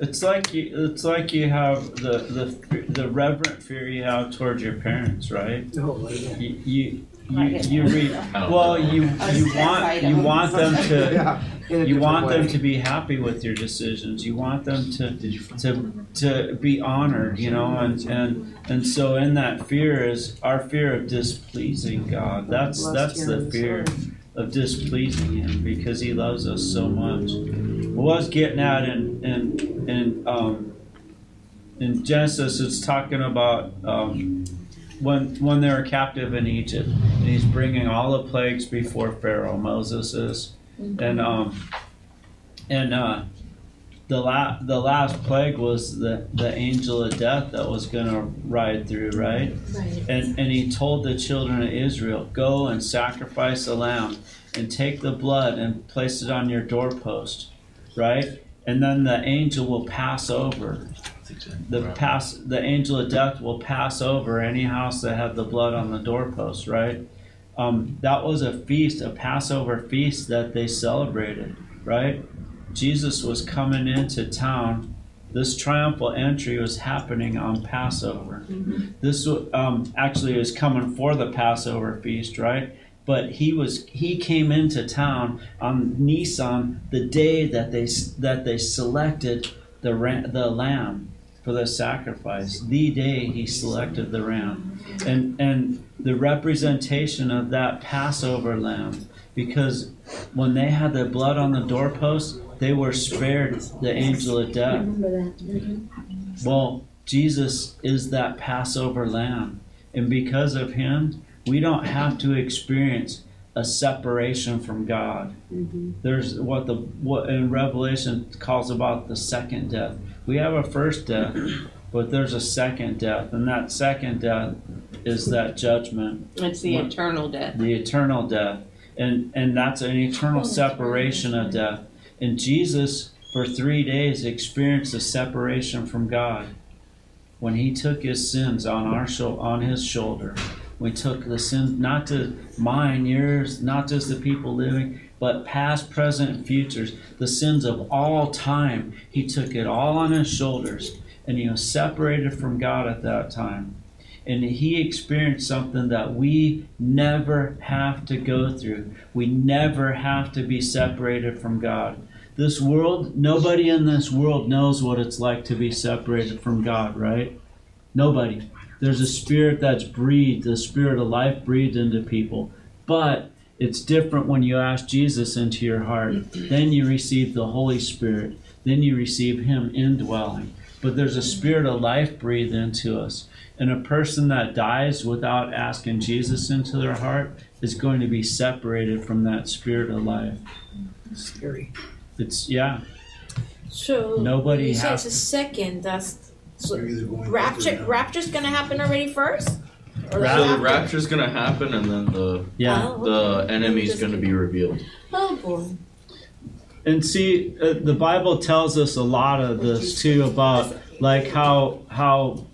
S3: It's like you, it's like you have the, the the reverent fear you have towards your parents, right?
S5: Oh,
S3: You you you, you read well. You you want you want them to you want them to be happy with your decisions. You want them to to to be honored, you know, and and and so in that fear is our fear of displeasing God. That's that's the fear of displeasing Him because He loves us so much. What I was getting at in in in um, in Genesis, it's talking about um, when when they were captive in Egypt, and He's bringing all the plagues before Pharaoh. Moses is, and um, and uh, the la- the last plague was the the angel of death that was going to ride through, right?
S8: Right.
S3: And and he told the children of Israel, go and sacrifice a lamb and take the blood and place it on your doorpost, right? And then the angel will pass over. The pass the angel of death will pass over any house that had the blood on the doorpost, right? Um, that was a feast, a Passover feast that they celebrated, right? Jesus was coming into town. This triumphal entry was happening on Passover. This um, actually is coming for the Passover feast, right? But he was he came into town on Nisan, the day that they that they selected the ram, the lamb for the sacrifice. The day he selected the ram, and and the representation of that Passover lamb, because when they had the blood on the doorpost, they were spared the angel of death.
S1: Mm-hmm.
S3: Well, Jesus is that Passover lamb. And because of him, we don't have to experience a separation from God. Mm-hmm. There's what the what in Revelation calls about the second death. We have a first death, but there's a second death, and that second death is that judgment.
S7: It's the
S3: What-
S7: eternal death.
S3: the eternal death and and that's an eternal separation of death and jesus for three days experienced a separation from god when he took his sins on our shou- on his shoulder we took the sin not to mine yours not just the people living but past present and futures the sins of all time he took it all on his shoulders and he was separated from god at that time and he experienced something that we never have to go through. We never have to be separated from God. This world, nobody in this world knows what it's like to be separated from God, right? Nobody. There's a spirit that's breathed, the spirit of life breathed into people. But it's different when you ask Jesus into your heart. Then you receive the Holy Spirit. Then you receive Him indwelling. But there's a spirit of life breathed into us. And a person that dies without asking Jesus into their heart is going to be separated from that spirit of life.
S5: Scary.
S3: It's, yeah.
S8: So
S3: Nobody
S8: you said
S3: has
S8: it's a second. That's so
S15: You're either going
S8: rapture.
S15: back or
S8: Rapture's gonna happen already first. Or
S3: Rap-
S11: So the rapture's gonna happen, and then the
S3: Yeah.
S8: Oh,
S11: the
S8: okay.
S11: enemy's gonna be revealed.
S8: Oh boy.
S3: And see, uh, the Bible tells us a lot of this too about like how how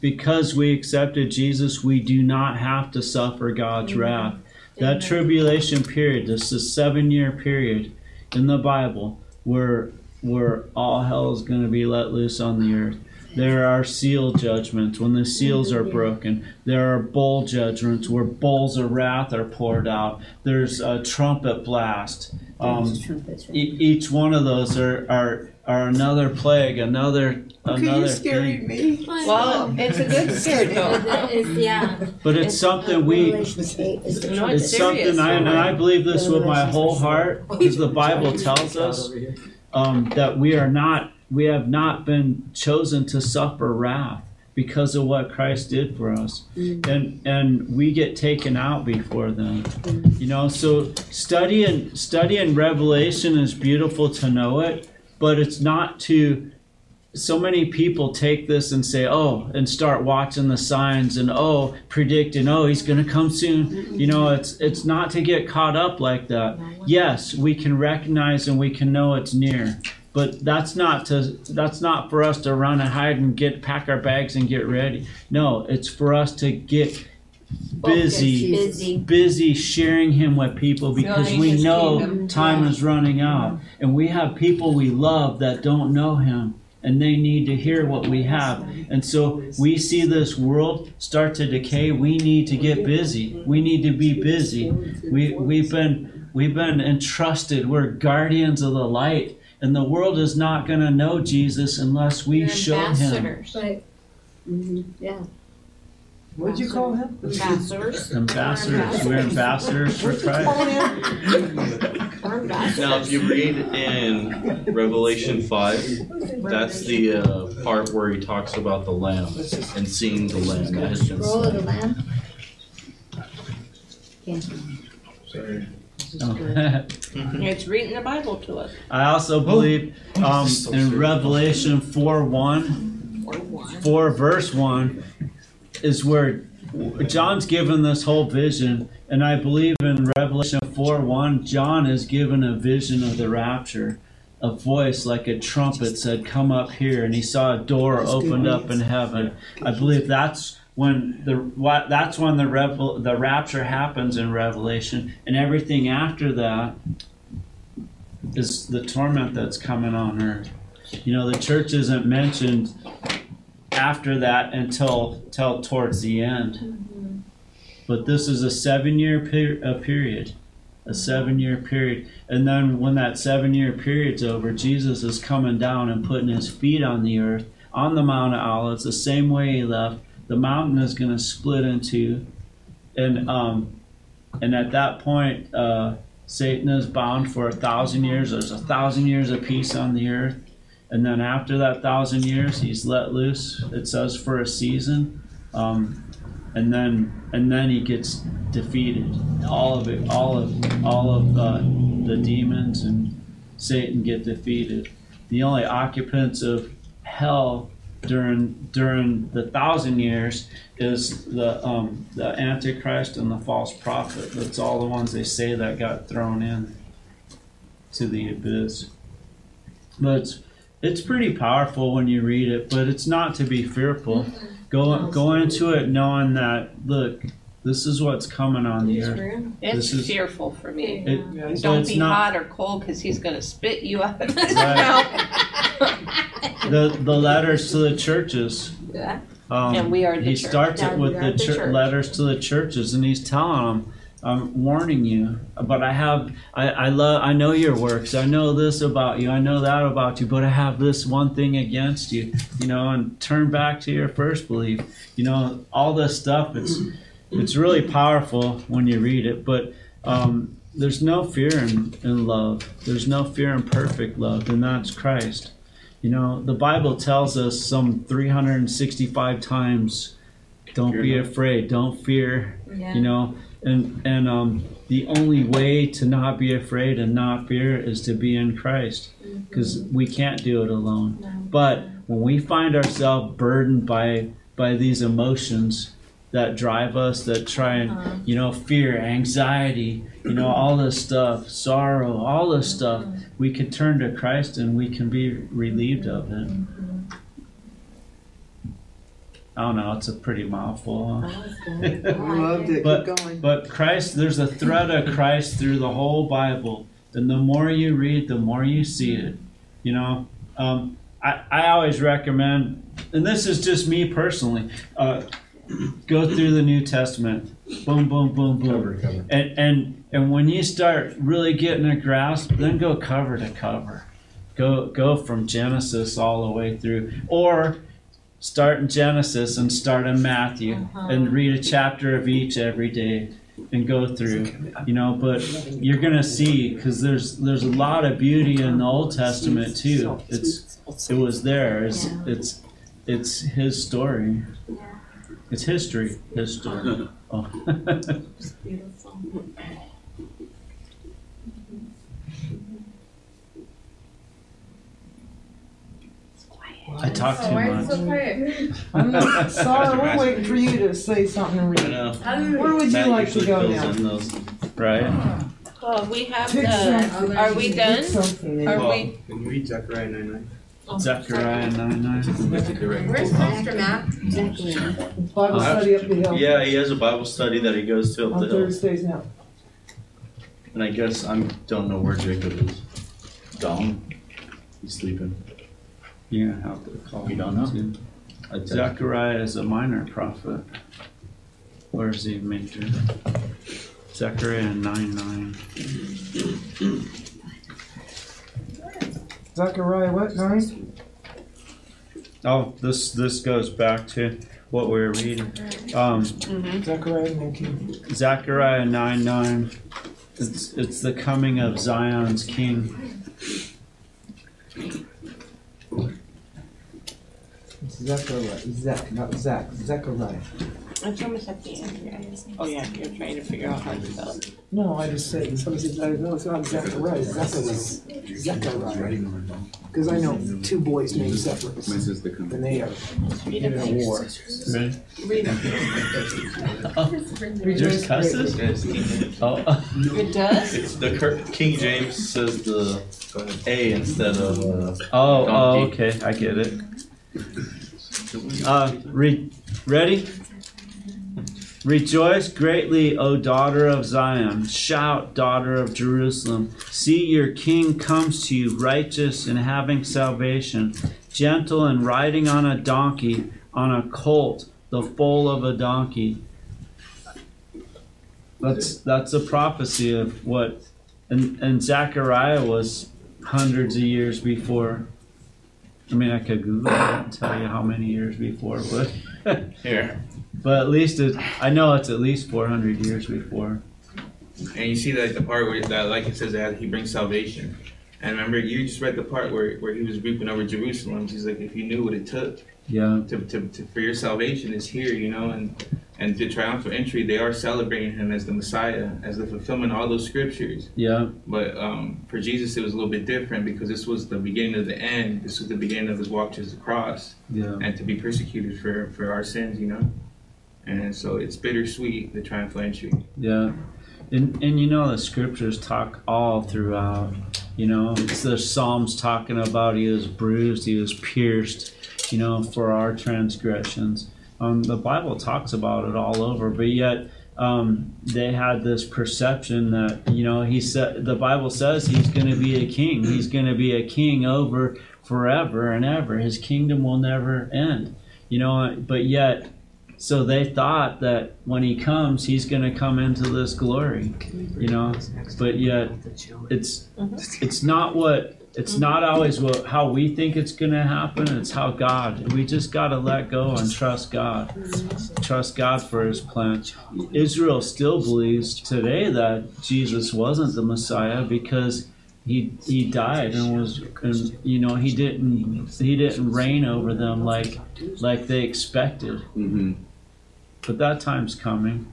S3: because we accepted Jesus, we do not have to suffer God's wrath. That tribulation period, this is seven year period in the Bible where where all hell is going to be let loose on the earth. There are seal judgments when the seals are broken. There are bowl judgments where bowls of wrath are poured out. There's a trumpet blast. Um, each one of those are, are are another plague, another
S5: Okay,
S3: another
S5: you're scaring
S3: thing.
S5: me.
S7: Well, it's a good scare though.
S8: Yeah.
S3: But it's something we
S1: Revelation 8
S7: No,
S3: it's something I and I believe this with my whole heart because the Bible tells us um, that we are not we have not been chosen to suffer wrath because of what Christ did for us and and we get taken out before them you know so studying studying revelation is beautiful to know it but it's not to so many people take this and say oh and start watching the signs and oh predicting oh he's going to come soon. You know it's it's not to get caught up like that. Yes we can recognize and we can know it's near but that's not to that's not for us to run and hide and get pack our bags and get ready. No it's for us to get busy.
S1: Busy.
S3: busy sharing him with people because
S7: Filling
S3: we know
S7: kingdom.
S3: time is running out. And we have people we love that don't know him and they need to hear what we have. And so we see this world start to decay. We need to get busy. We need to be busy. We we've been we've been entrusted. We're guardians of the light. And the world is not going to know Jesus unless we show him.
S7: ambassadors.
S8: But
S1: Mhm, Yeah.
S5: What'd you call him?
S7: Ambassadors.
S3: ambassadors we're ambassadors for Christ
S11: Now, if you read in Revelation 5, that's the uh, part where he talks about the Lamb and seeing the Lamb that has been
S1: Scroll of the
S11: slain.
S1: lamb.
S13: Sorry.
S7: It's reading the Bible to us.
S3: I also believe um, in Revelation 4 1, 4 verse 1 is where John's given this whole vision. And I believe in Revelation 4 1, John is given a vision of the rapture. A voice like a trumpet said, Come up here. And he saw a door opened up in heaven. I believe that's when the what that's when the revel, the rapture happens in Revelation, and everything after that is the torment that's coming on earth. You know, the church isn't mentioned after that until till towards the end. But this is a seven-year per- a period, a seven-year period, and then when that seven-year period's over, Jesus is coming down and putting his feet on the earth on the Mount of Olives, the same way he left. The mountain is going to split in two, and um, and at that point, uh, Satan is bound for a thousand years. There's a thousand years of peace on the earth. And then after that thousand years, he's let loose. It says for a season. Um, and then and then he gets defeated. All of it, all of all of uh, the demons and Satan get defeated. The only occupants of hell during during the thousand years is the um, the Antichrist and the false prophet. That's all the ones they say that got thrown in to the abyss. But it's, it's pretty powerful when you read it, but it's not to be fearful. Go go into it knowing that look, this is what's coming on the earth.
S7: It's
S3: This is-
S7: fearful for me.
S3: It- but
S7: Don't
S3: it's
S7: be
S3: not-
S7: hot or cold because he's going to spit you out
S3: Right. the the letters to the churches.
S7: Yeah.
S3: Um,
S7: And we are the
S3: he
S7: church.
S3: starts
S7: Yeah,
S3: it
S7: we
S3: with
S7: are
S3: the,
S7: the
S3: chur-
S7: church.
S3: letters to the churches, and he's telling them, "I'm warning you, but I have, I, I love, I know your works. I know this about you. I know that about you, but I have this one thing against you. You know, and turn back to your first belief. You know, all this stuff. It's, it's really powerful when you read it, but." Um, there's no fear in, in love. There's no fear in perfect love, and that's Christ. You know, the Bible tells us some 365 times, don't be afraid, don't fear.
S7: Yeah.
S3: You know, and and um, the only way to not be afraid and not fear is to be in Christ, mm-hmm. because we can't do it alone. But when we find ourselves burdened by by these emotions that drive us, that try and uh-huh. you know fear, anxiety, you know all this stuff, sorrow, all this stuff, mm-hmm. we can turn to Christ and we can be relieved of it. Mm-hmm. I don't know. It's a pretty mouthful. Huh?
S5: We loved it.
S3: But,
S5: Keep going.
S3: but Christ, there's a thread of Christ through the whole Bible. And the more you read, the more you see it. You know, um, I, I always recommend, and this is just me personally, uh, go through the New Testament. Boom, boom, boom, boom. And, and, and when you start really getting a grasp, then go cover to cover. Go, go from Genesis all the way through. Or start in Genesis and start in Matthew and read a chapter of each every day and go through. You know but you're gonna see because there's there's a lot of beauty in the Old Testament too. it's it was there. It's it's it's his story. It's history. His story. Oh
S8: Beautiful.
S3: talk too
S14: Why is it
S3: much.
S14: so quiet?
S5: I'm not, Sarah, we're waiting for you to say something and
S3: I
S5: read.
S3: know.
S5: Where would you
S3: Matt
S5: like to
S3: usually
S5: go
S3: fills
S5: now?
S3: in those, right?
S7: Well, we have
S5: Pick
S7: the,
S5: something.
S7: are we done?
S5: Pick something.
S7: Are
S13: Paul,
S7: we,
S13: Can you read Zechariah 9 9?
S3: Zechariah nine nine.
S14: Where's Pastor Matt?
S1: Zechariah.
S5: Bible study up the hill.
S11: Yeah, he has a Bible study that he goes to up
S5: On
S11: the hill.
S5: Thursdays now.
S11: And I guess I don't know where Jacob is. Gone. He's sleeping.
S3: You have to call.
S2: You don't know?
S3: too.
S11: I
S3: Zechariah is a minor prophet. Or is he a major? Zechariah nine nine.
S5: Zechariah, what, nine?
S3: Oh, this this goes back to what we were reading. Um,
S5: Zechariah nineteen.
S3: Zechariah nine nine. It's it's the coming of Zion's king.
S5: It's Zechariah, Zach, not Zach, Zechariah.
S7: it's almost at the end here. Oh yeah, you're trying to figure out how to spell it.
S5: No, I just said, somebody said, I know it's not Zechariah, it's Zechariah. Zechariah. Because I know two boys named Zechariah, and they are
S7: Read
S5: in
S7: it,
S5: a
S7: please.
S5: war.
S3: Ready?
S7: Read it.
S3: There's
S5: Rejoice
S3: cusses? Oh,
S7: It does?
S11: It's the Cur- King James says the A instead of uh,
S3: oh, oh, okay, I get it. Uh, re- ready? Rejoice greatly, O daughter of Zion. Shout, daughter of Jerusalem. See, your king comes to you, righteous and having salvation, gentle and riding on a donkey, on a colt, the foal of a donkey. That's that's a prophecy of what, and and Zechariah was hundreds of years before. I mean, I could Google it and tell you how many years before, but
S11: here.
S3: but at least it, I know it's at least 400 years before.
S13: And you see that the part where that, like it says that he brings salvation. And remember, you just read the part where, where he was reaping over Jerusalem. He's like, if you knew what it took
S3: Yeah,
S13: to, to, to for your salvation is here, you know, and and the triumphal entry, they are celebrating him as the Messiah, as the fulfillment of all those scriptures.
S3: yeah,
S13: But um, for Jesus, it was a little bit different because this was the beginning of the end. This was the beginning of his walk to the cross
S3: yeah,
S13: and to be persecuted for, for our sins, you know. And so it's bittersweet, the triumphal entry.
S3: yeah. And and you know the scriptures talk all throughout. You know, it's the Psalms talking about he was bruised, he was pierced. You know, for our transgressions. Um, the Bible talks about it all over, but yet um, they had this perception that you know he said the Bible says he's going to be a king. He's going to be a king over forever and ever. His kingdom will never end. You know, but yet, so they thought that when he comes, he's going to come into this glory. You know, but yet, it's it's not what it's not always what how we think it's going to happen. It's how God. We just got to let go and trust God. Trust God for His plan. Israel still believes today that Jesus wasn't the Messiah because he he died and was and you know he didn't he didn't reign over them like like they expected.
S10: Mm-hmm.
S3: But that time's coming.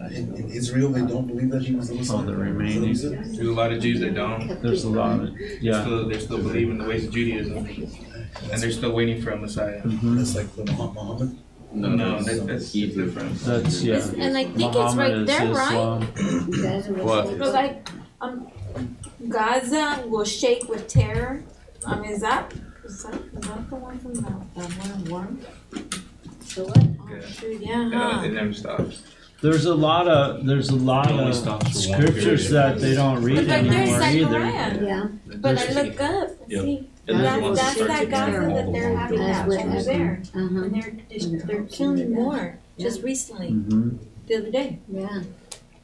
S15: In, in Israel, they don't believe that he was the Messiah.
S3: Oh, the remaining.
S15: Is that what you said?
S13: There's a lot of Jews that don't.
S3: There's a lot of yeah.
S13: Still, they're still believing the ways of Judaism, and they're still waiting for a Messiah.
S3: Mhm.
S15: That's like the Muhammad- Muhammad.
S13: No, no, that, that's different.
S3: That's yeah.
S8: And I think it's right
S3: is
S8: there, right?
S11: What?
S8: Because like, um, Gaza will shake with terror. I mean, is that, is that, is that the one from the, the one worm?
S1: So what?
S8: Oh, shoot, yeah,
S13: Uh,
S8: huh?
S13: it never stops.
S3: There's a lot of there's a lot
S11: It only
S3: of
S11: stops for one
S3: scriptures
S11: period.
S3: that they don't read
S8: But like there's
S3: anymore either.
S8: Zechariah.
S1: Yeah.
S8: But I look up,
S11: Yep.
S8: see,
S11: And
S8: that,
S11: then once it
S8: that's
S11: starts
S8: that
S11: again,
S8: Gaza that they're having
S1: That's
S8: that
S1: what
S8: over
S1: happened.
S8: there.
S1: Uh-huh.
S8: And they're, they're killing more, just recently,
S3: hmm
S8: the other day.
S1: Yeah.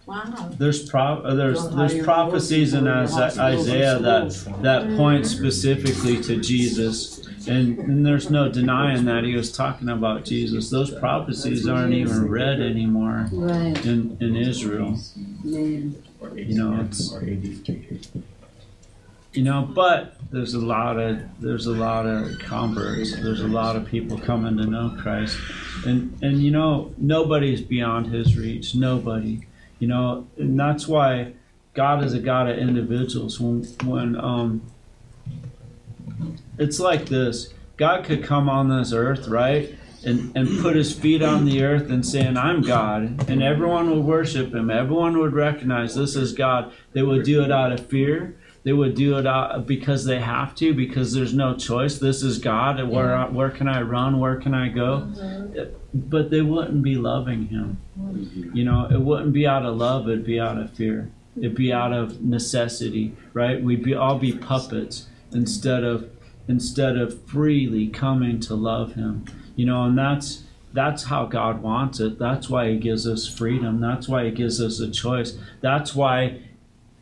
S8: Wow.
S3: There's pro- uh, there's there's prophecies in Isa- Isaiah that that point specifically to Jesus, and, and there's no denying that he was talking about Jesus. Those prophecies aren't even read anymore
S1: Right.
S3: in in Israel.
S1: Man.
S3: You know, it's you know, but there's a lot of there's a lot of converts. There's a lot of people coming to know Christ, and and you know nobody's beyond His reach. Nobody, you know, and that's why God is a God of individuals. When when um it's like this. God could come on this earth, right? And, and put his feet on the earth and saying, I'm God. And everyone would worship him. Everyone would recognize this is God. They would do it out of fear. They would do it out because they have to, because there's no choice. This is God. Where, where can I run? Where can I go? But they wouldn't be loving him. You know, it wouldn't be out of love, it'd be out of fear. It'd be out of necessity, right? We'd be all be puppets instead of instead of freely coming to love him. You know, and that's that's how God wants it. That's why he gives us freedom. That's why he gives us a choice. That's why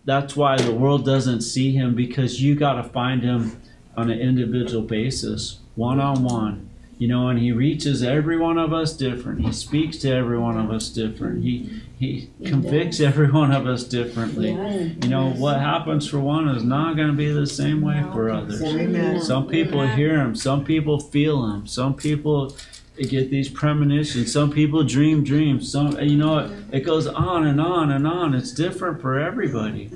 S3: that's why the world doesn't see him because you got to find him on an individual basis, one on one. You know, and he reaches every one of us different. He speaks to every one of us different. He he convicts every one of us differently. You know, what happens for one is not going to be the same way for others.
S5: Amen.
S3: Some people hear him, some people feel him, some people get these premonitions, some people dream dreams. Some, you know, it, it goes on and on and on. It's different for everybody.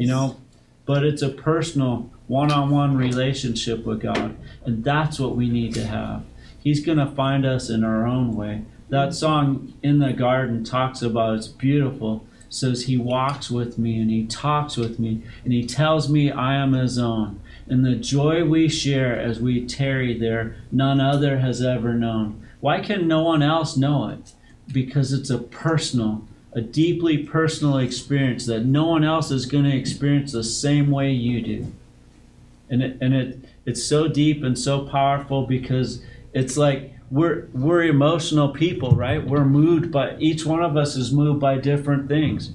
S3: You know, but it's a personal one-on-one relationship with God, and that's what we need to have. He's going to find us in our own way. That song in the garden talks about it's beautiful. Says he walks with me and he talks with me and he tells me I am his own. And the joy we share as we tarry there, none other has ever known. Why can no one else know it? Because it's a personal, a deeply personal experience that no one else is going to experience the same way you do. And it, and it it's so deep and so powerful because it's like we're we're emotional people, right? We're moved by each one of us is moved by different things.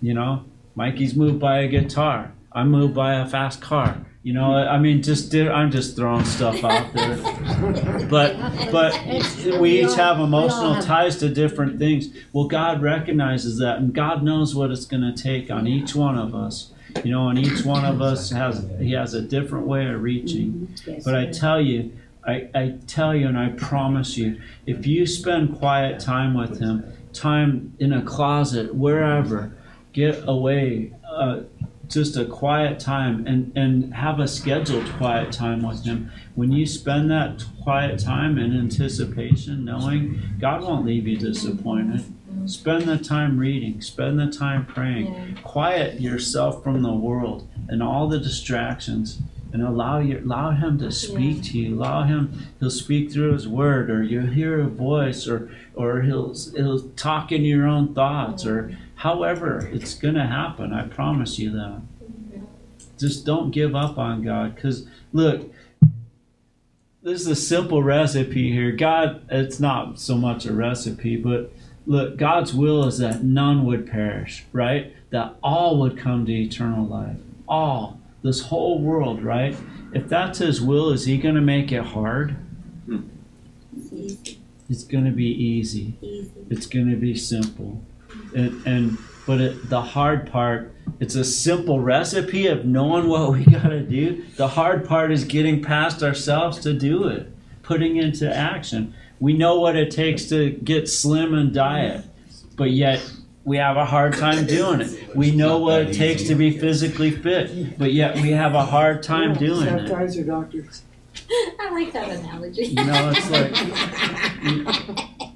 S3: You know, Mikey's moved by a guitar. I'm moved by a fast car. You know, I mean, just I'm just throwing stuff out there. But but we each have emotional ties to different things. Well, God recognizes that, and God knows what it's going to take on each one of us. You know, and each one of us has He has a different way of reaching. But I tell you, I, I tell you, and I promise you, if you spend quiet time with Him, time in a closet, wherever, get away. Uh, just a quiet time and, and have a scheduled quiet time with him. When you spend that quiet time in anticipation, knowing God won't leave you disappointed. Spend the time reading, spend the time praying. Quiet yourself from the world and all the distractions and allow your allow him to speak to you. Allow him he'll speak through his word or you'll hear a voice or or he'll he'll talk in your own thoughts or however it's going to happen. I promise you that. Just don't give up on God cuz look this is a simple recipe here. God, it's not so much a recipe, but look, God's will is that none would perish, right? That all would come to eternal life. All. This whole world, right? If that's His will, is He going to make it hard? Hmm. It's going to be easy. It's going to be simple. And, and but it, the hard part, it's a simple recipe of knowing what we got to do. The hard part is getting past ourselves to do it, putting into action. We know what it takes to get slim and diet, but yet we have a hard time doing it. We know what it takes to be physically fit, but yet we have a hard time doing it.
S5: Guys are doctors.
S8: I like that analogy.
S3: You know, it's like,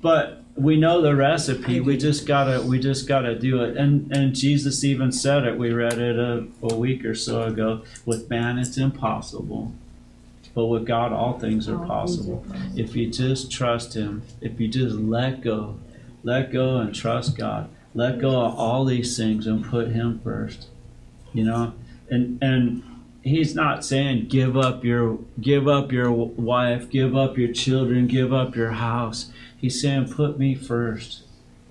S3: but we know the recipe. We just gotta, we just gotta do it. And and Jesus even said it. We read it a, a week or so ago. With man, it's impossible, but with God, all things are possible. If you just trust Him, if you just let go, let go and trust God. Let go of all these things and put Him first. You know, and and he's not saying give up your give up your wife, give up your children, give up your house. He's saying put me first.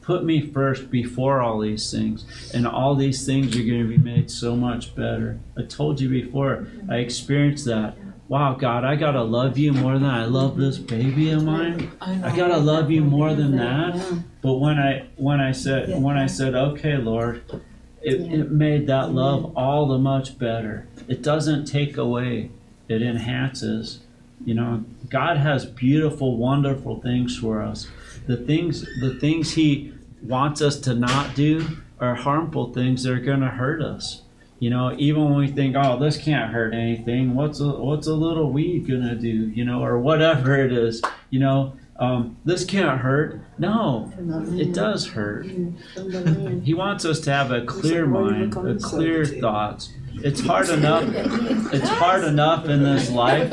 S3: Put me first before all these things. And all these things are going to be made so much better. I told you before, I experienced that. Wow, God, I got to love you more than I love this baby of mine. I got to love you more than that. But when I when I said when I said, "Okay, Lord," it, it made that love all the much better. It doesn't take away, it enhances. You know, God has beautiful, wonderful things for us. The things the things He wants us to not do are harmful things that are going to hurt us. You know, even when we think, oh, this can't hurt anything. What's a what's a little weed gonna do? You know, or whatever it is. You know, um, this can't hurt. No, it does hurt. He wants us to have a clear mind, a clear thoughts. It's hard enough. It's hard enough in this life.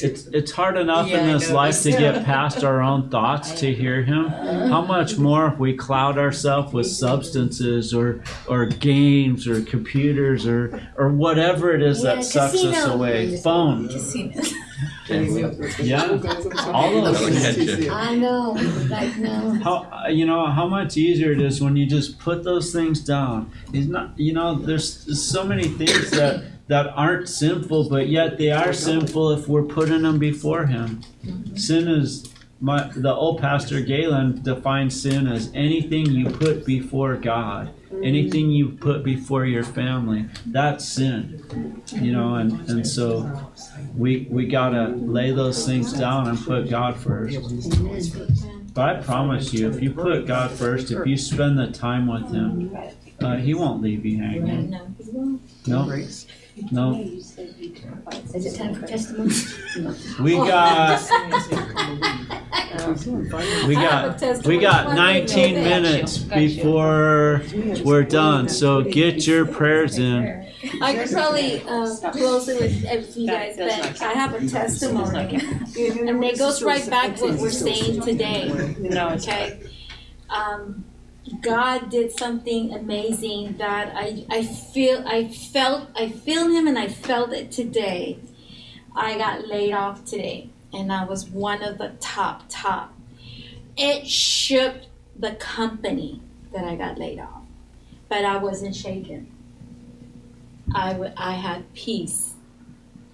S3: It's it's hard enough in
S5: Yeah, I
S3: this life to get past our own thoughts to hear him. How much more if we cloud ourselves with substances or or games or computers or or whatever it is
S1: Yeah,
S3: that sucks us away. Phone. Yeah. All those things.
S1: I know, like, no.
S3: How you know how much easier it is when you just put those things down. It's not you know there's so many things that that aren't sinful, but yet they are sinful if we're putting them before Him. Sin is my the old pastor Galen defines sin as anything you put before God, anything you put before your family. That's sin, you know, and and so we we gotta lay those things down and put God first. But I promise you, if you put God first, if you spend the time with Him, uh, He won't leave you hanging. No, no.
S1: Is it time for testimony?
S3: We got we
S1: I have a
S3: got we got 19 minutes before we're done. So get your prayers in.
S8: I could probably uh, close it with everything you guys, but I have a testimony. And it goes right back to what we're saying today. No. Okay? Um, God did something amazing that I, I feel I felt I feel him and I felt it today. I got laid off today and I was one of the top top. It shook the company that I got laid off. But I wasn't shaken. I, w- I had peace.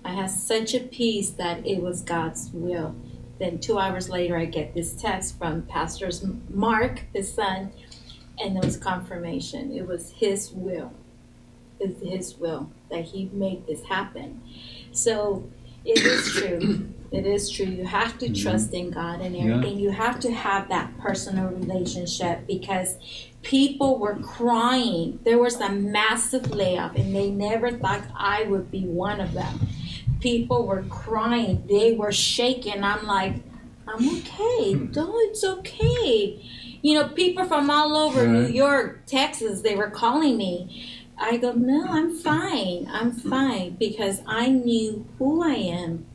S8: I had such a peace that it was God's will. Then two hours later, I get this text from Pastor's Mark, his son, and it was confirmation. It was his will. It's his will that he made this happen. So it is true. It is true. You have to mm-hmm. trust in God and
S16: Yeah.
S8: everything. You have to have that personal relationship because people were crying. There was a massive layoff, and they never thought I would be one of them. People were crying. They were shaking. I'm like, I'm okay. No, it's okay. You know, people from all over New York, Texas, they were calling me. I go, no, I'm fine. I'm fine because I knew who I am,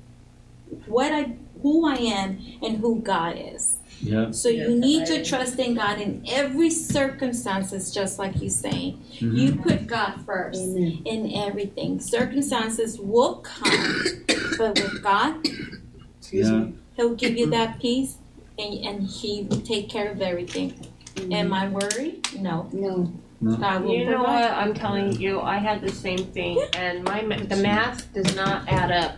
S8: what I, who I am, and who God is.
S3: Yeah.
S8: So you need to trust in God in every circumstances, just like you're saying.
S3: Mhm.
S8: You put God first in everything. Circumstances will come, but with God,
S3: Yeah.
S8: He'll give you that peace, and and He will take care of everything. Mm-hmm. Am I worried? No.
S1: No.
S8: God will
S7: You know
S8: provide.
S7: what? I'm telling you, I had the same thing, and my ma- the math does not add up.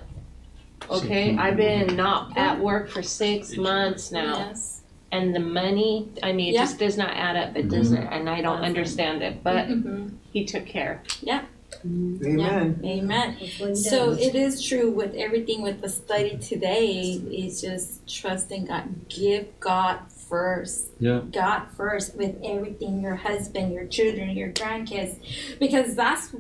S7: Okay, I've been not at work for six months now,
S8: Yes.
S7: and the money. I mean, it
S8: Yeah.
S7: just does not add up. It doesn't, and I don't understand it. But
S8: Mhm.
S7: he took care.
S8: Yeah.
S5: Amen.
S8: Yeah, Amen. So it is true with everything with the study today. It's just trusting God. Give God first.
S3: Yeah.
S8: God first with everything. Your husband, your children, your grandkids, because that's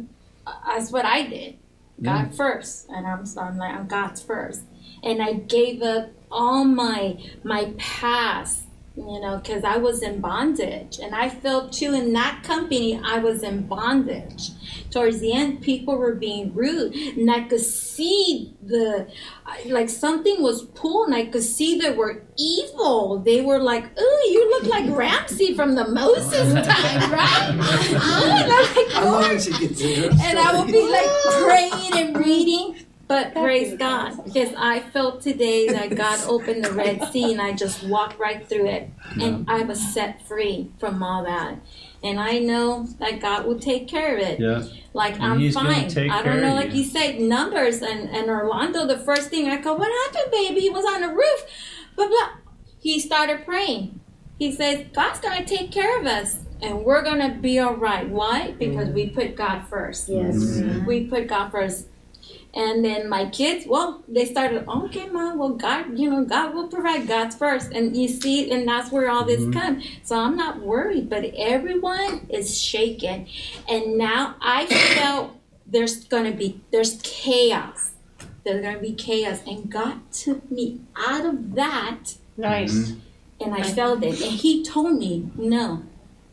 S8: that's what I did. God first, and I'm I'm like I'm God's first, and I gave up all my my past. You know, because I was in bondage, and I felt too in that company I was in bondage. Towards the end people were being rude. And i could see the like something was pulled and i could see they were evil. They were like oh you look like ramsey from the moses time right? Oh, and i'm like
S15: How long oh.
S8: Lord.
S15: did she get to
S8: and i would be like praying and reading but praise God, because I felt today that God opened the Red Sea and I just walked right through it. And I was set free from all that. And I know that God will take care of it.
S3: Yeah.
S8: Like
S3: And
S8: I'm fine.
S3: take
S8: I don't know, like
S3: you.
S8: you said, numbers and, and Orlando, the first thing I go, What happened, baby? He was on the roof. Blah blah. He started praying. He says, God's gonna take care of us and we're gonna be all right. Why? Because we put God first.
S1: Yes. Mm-hmm.
S8: We put God first. And then my kids, well, they started, okay, mom, well, God, you know, God will provide God's first. And you see, and that's where all this
S16: Mhm.
S8: comes. So I'm not worried, but everyone is shaken. And now I felt there's going to be, there's chaos. There's going to be chaos. And God took me out of that.
S7: Nice.
S8: And I felt it. And He told me, no,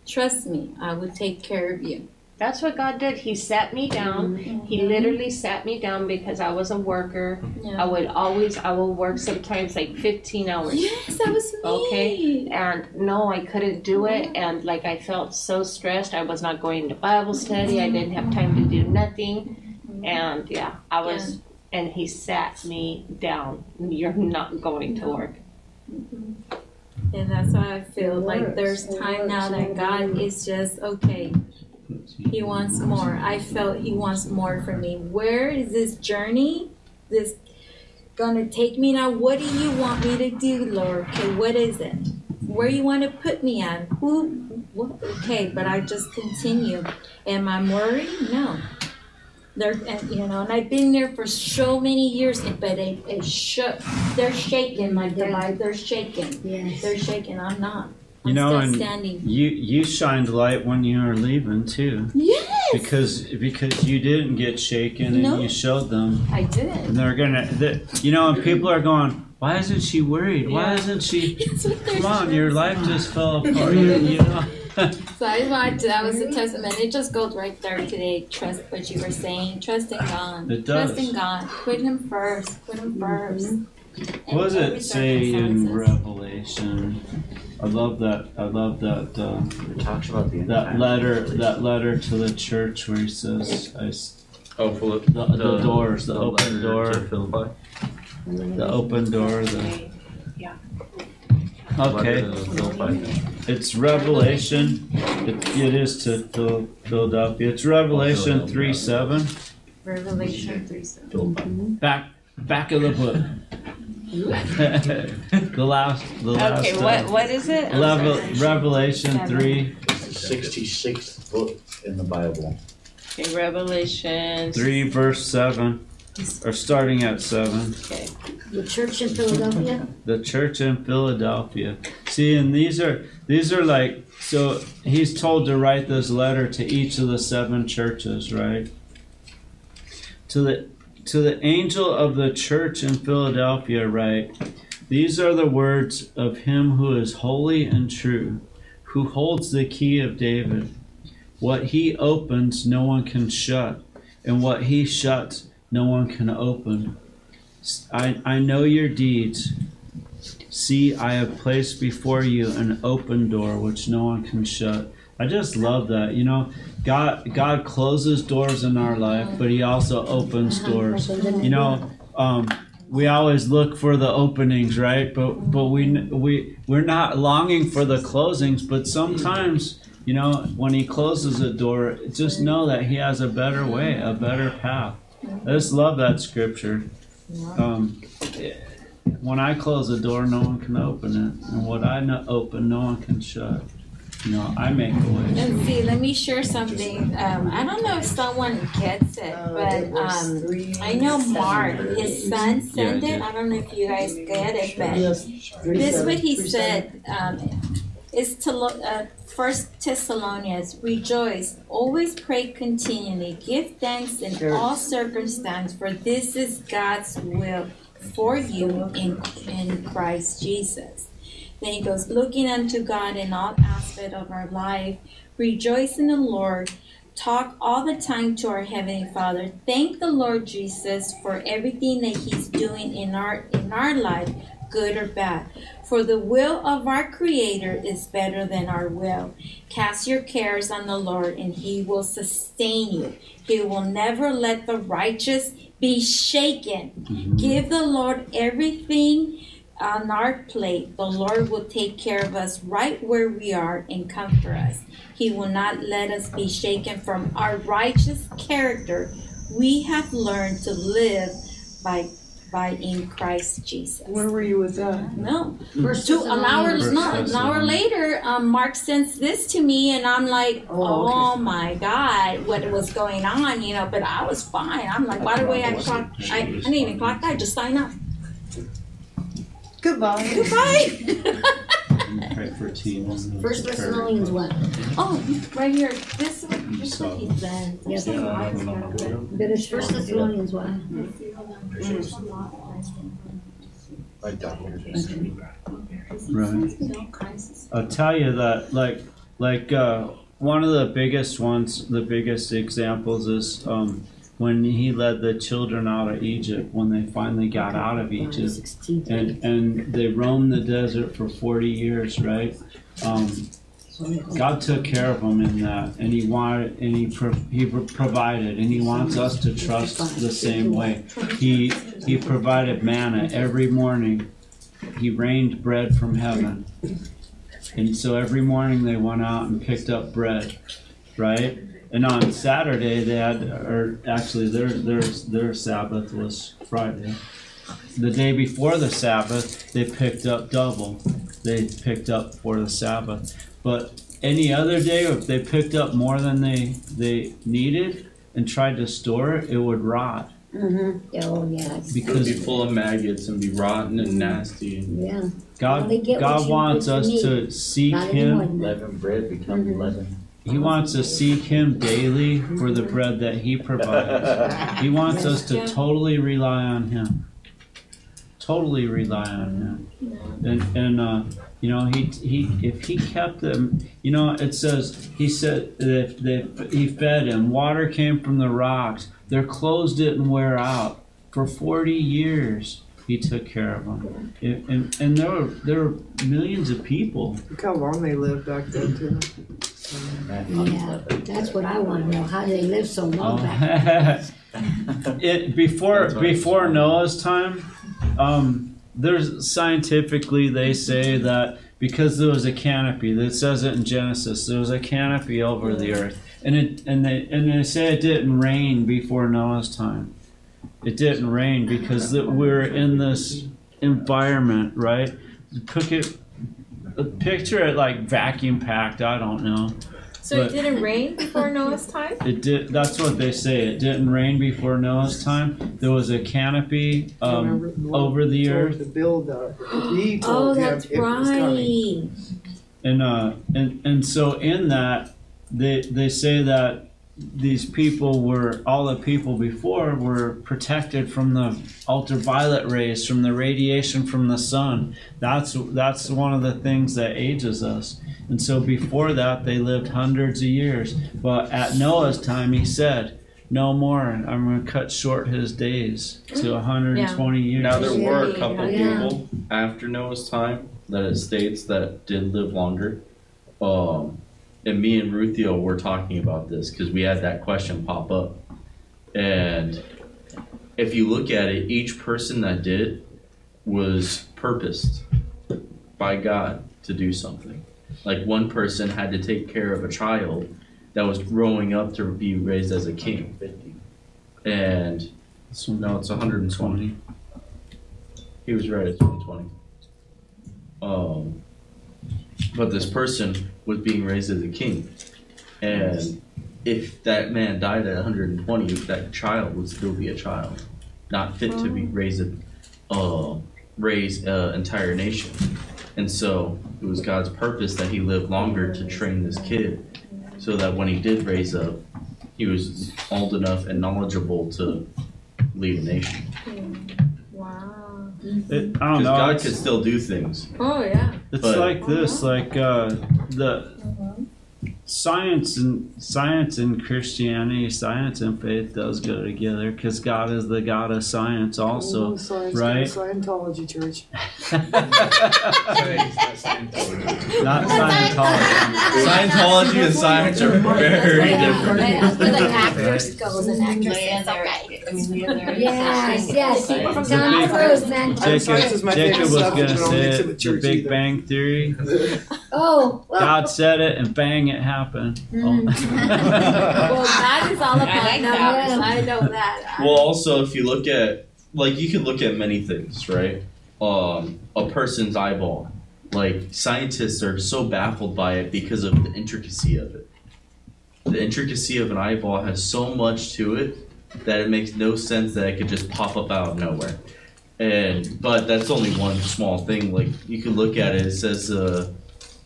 S8: trust me, I will take care of you.
S7: That's what God did. He sat me down. Mm-hmm. He mm-hmm. literally sat me down because I was a worker.
S8: Yeah.
S7: I would always, I will work sometimes like 15 hours.
S8: Yes, that was me.
S7: Okay. And no, I couldn't do it. Mm-hmm. And like I felt so stressed. I was not going to Bible study. I didn't have time to do nothing. And yeah, I was, and He sat me down. You're not going to work.
S8: And that's why I feel like there's time now that God is just okay. He wants more. I felt He wants more for me. Where is this journey? This gonna take me now? What do you want me to do, Lord? Okay, what is it? Where you want to put me at? Who? What? Okay, but I just continue. Am I worried? No. They're, and, you know, and I've been there for so many years, but it, it shook. They're shaking, like the. They're shaking.
S1: Yes.
S8: They're shaking. I'm not. I'm
S3: You know,
S8: still
S3: and
S8: standing.
S3: you you shined light when you were leaving too.
S8: Yes.
S3: Because because you didn't get shaken and you showed them,
S8: I did.
S3: and they're gonna, they, you know, and people are going, why isn't she worried? Why isn't she? Come on, your life just fell apart. You, you know.
S8: So I wanted to, that was the testament. It just goes right there today. Trust what you were saying. Trust in God.
S3: It does.
S8: Trust in God. Put Him first. Put Him 1st
S3: What does it say in Revelation? I love that. I love that. Uh,
S2: it talks about the
S3: that letter. That letter to the church where he says, "I." s-
S11: Oh, Philip.
S3: The, the, doors, the, open door,
S11: to Philippi.
S3: the open door. The
S7: Yeah.
S3: okay.
S11: Letter to Philippi.
S3: It's Revelation. It, it is to Phil, Philadelphia. It's Revelation three seven.
S8: Revelation 3 7.
S3: Back back of the book. the last. The last.
S7: Okay,
S3: uh,
S7: what what is it? I'm
S3: Level,
S7: sorry.
S3: Revelation
S7: Seven.
S3: three
S2: It's the sixty-sixth book in the Bible.
S7: Okay, Revelation.
S3: three verse seven, or starting at seven.
S7: Okay.
S1: The church in Philadelphia?
S3: the church in Philadelphia. See, and these are these are like so he's told to write this letter to each of the seven churches, right? To the to the angel of the church in Philadelphia, write, These are the words of him who is holy and true, who holds the key of David. What he opens, no one can shut, and what he shuts, no one can open. I, I know your deeds. See, I have placed before you an open door which no one can shut. I just love that. You know, God God closes doors in our life, but He also opens doors. You know, um, we always look for the openings, right? But but we we we're not longing for the closings. But sometimes, you know, when He closes a door, just know that He has a better way, a better path. I just love that scripture. Um, when I close a door, no one can open it, and what I open, no one can shut. You know, I make a way.
S8: And see, let me share something. Um, I don't know if someone gets it, but um, I know Mark, his son, sent it. I don't know if you guys get it, but this is what he said. Um, is to uh, First Thessalonians, rejoice, always pray continually, give thanks in
S9: Sure.
S8: all circumstance, for this is God's will for you in in Christ Jesus. Then he goes, looking unto God in all aspect of our life, rejoice in the Lord. Talk all the time to our Heavenly Father. Thank the Lord Jesus for everything that He's doing in our in our life, good or bad. For the will of our Creator is better than our will. Cast your cares on the Lord, and He will sustain you. He will never let the righteous be shaken. Mm-hmm. Give the Lord everything on our plate. The Lord will take care of us right where we are and comfort us. He will not let us be shaken from our righteous character. We have learned to live by by in Christ Jesus.
S5: Where were you with that?
S8: No.
S1: First
S8: Two, an hour, no, an hour later, um, Mark sends this to me, and I'm like,
S5: Oh,
S8: oh, my God, what was going on, you know? But I was fine. I'm like, by the way, I clocked, I, I didn't even clock that, just sign up.
S5: Goodbye.
S8: Goodbye.
S3: Pray for Tina.
S1: First Thessalonians one.
S8: oh, right here. This one. This
S3: So-
S8: one he said.
S1: Yes.
S8: Yes.
S1: First Thessalonians one.
S3: Right. I'll tell you that, like, like uh, one of the biggest ones, the biggest examples is um, when he led the children out of Egypt. When they finally got out of Egypt, and and they roamed the desert for forty years, right? Um, God took care of them in that, and He wanted, and He pro- He pro- provided, and He wants us to trust the same way. He He provided manna every morning. He rained bread from heaven, and so every morning they went out and picked up bread, right? And on Saturday they had, or actually their their their Sabbath was Friday. The day before the Sabbath, they picked up double. They picked up for the Sabbath. But any other day, if they picked up more than they they needed and tried to store it, it would rot.
S1: Mm-hmm. Oh, yes.
S4: It would be full of maggots and be rotten and nasty. And
S1: Yeah.
S3: God,
S1: Only get what
S3: God
S1: you-
S3: wants
S1: what
S3: us
S1: you
S3: to
S1: need.
S3: seek
S1: Not anymore
S3: Him.
S1: than that.
S6: Leaven bread becomes
S1: Mm-hmm.
S6: leaven.
S3: He wants us to seek Him daily for the bread that He provides. He wants us to totally rely on Him. Totally rely on Him. And and uh, you know he he if He kept them, you know it says He said that that He fed them. Water came from the rocks. Their clothes didn't wear out for forty years. He took care of them, and and, and there were there were millions of people.
S5: Look how long they lived back then, too.
S1: Yeah, that's what I want to know. How they live so long
S3: Oh.
S1: back?
S3: it before
S4: That's why
S3: before Noah's time, um, there's scientifically they say that because there was a canopy that says it in Genesis, there was a canopy over the earth, and it and they and they say it didn't rain before Noah's time. It didn't rain because that we're in this environment, right? Pick it, picture it like vacuum packed. I don't know.
S16: So it didn't rain before Noah's time?
S3: It did. That's what they say. It didn't rain before Noah's time. There was a canopy um, over the earth,
S5: To build a, he
S8: Oh, that's
S5: it was coming.
S8: right.
S3: and uh, and and so in that they they say that these people were all the people before were protected from the ultraviolet rays, from the radiation from the sun. That's that's one of the things that ages us. And so before that, they lived hundreds of years. But at Noah's time, he said, "No more. I'm going to cut short his days to 120 years."
S4: Now there were a couple
S1: Yeah.
S4: people after Noah's time that it states that did live longer. Um, and me and Ruthio were talking about this because we had that question pop up. And if you look at it, each person that did was purposed by God to do something. Like one person had to take care of a child that was growing up to be raised as a king. And so no, it's 120. He was right, it's 120. Um, but this person was being raised as a king. And if that man died at 120, that child would still be a child, not fit to be raised, a- uh, raise an entire nation. And so it was God's purpose that he lived longer to train this kid, so that when he did raise up, he was old enough and knowledgeable to lead a nation.
S16: Wow.
S3: It, I don't
S4: Because
S3: know.
S4: God
S3: it's-
S4: could still do things.
S16: Oh yeah.
S3: It's
S4: But-
S3: like this, like uh, the science and science and Christianity, science and faith does go together because God is the God of science, also,
S5: Oh, science,
S3: right?
S5: Scientology church.
S3: Not Scientology.
S4: Scientology and science are very different.
S8: That's where the actors goes and actresses. Okay.
S1: Yes, yes.
S3: The
S1: Tom
S3: big-
S1: Cruise, man.
S3: Jacob,
S5: my
S3: Jacob
S5: favorite
S3: was gonna
S5: but I don't
S3: say
S5: it
S3: it, the Big
S5: either.
S3: Bang Theory.
S1: Oh, well,
S3: God said it, and bang, it happened.
S8: Well, that is all about
S16: I like
S8: numbers. I know that.
S4: Well, also, if you look at, like, you can look at many things, right? Um, a person's eyeball. like scientists are so baffled by it because of the intricacy of it. The intricacy of an eyeball has so much to it that it makes no sense that it could just pop up out of nowhere. And but that's only one small thing. Like you can look at it. It says uh,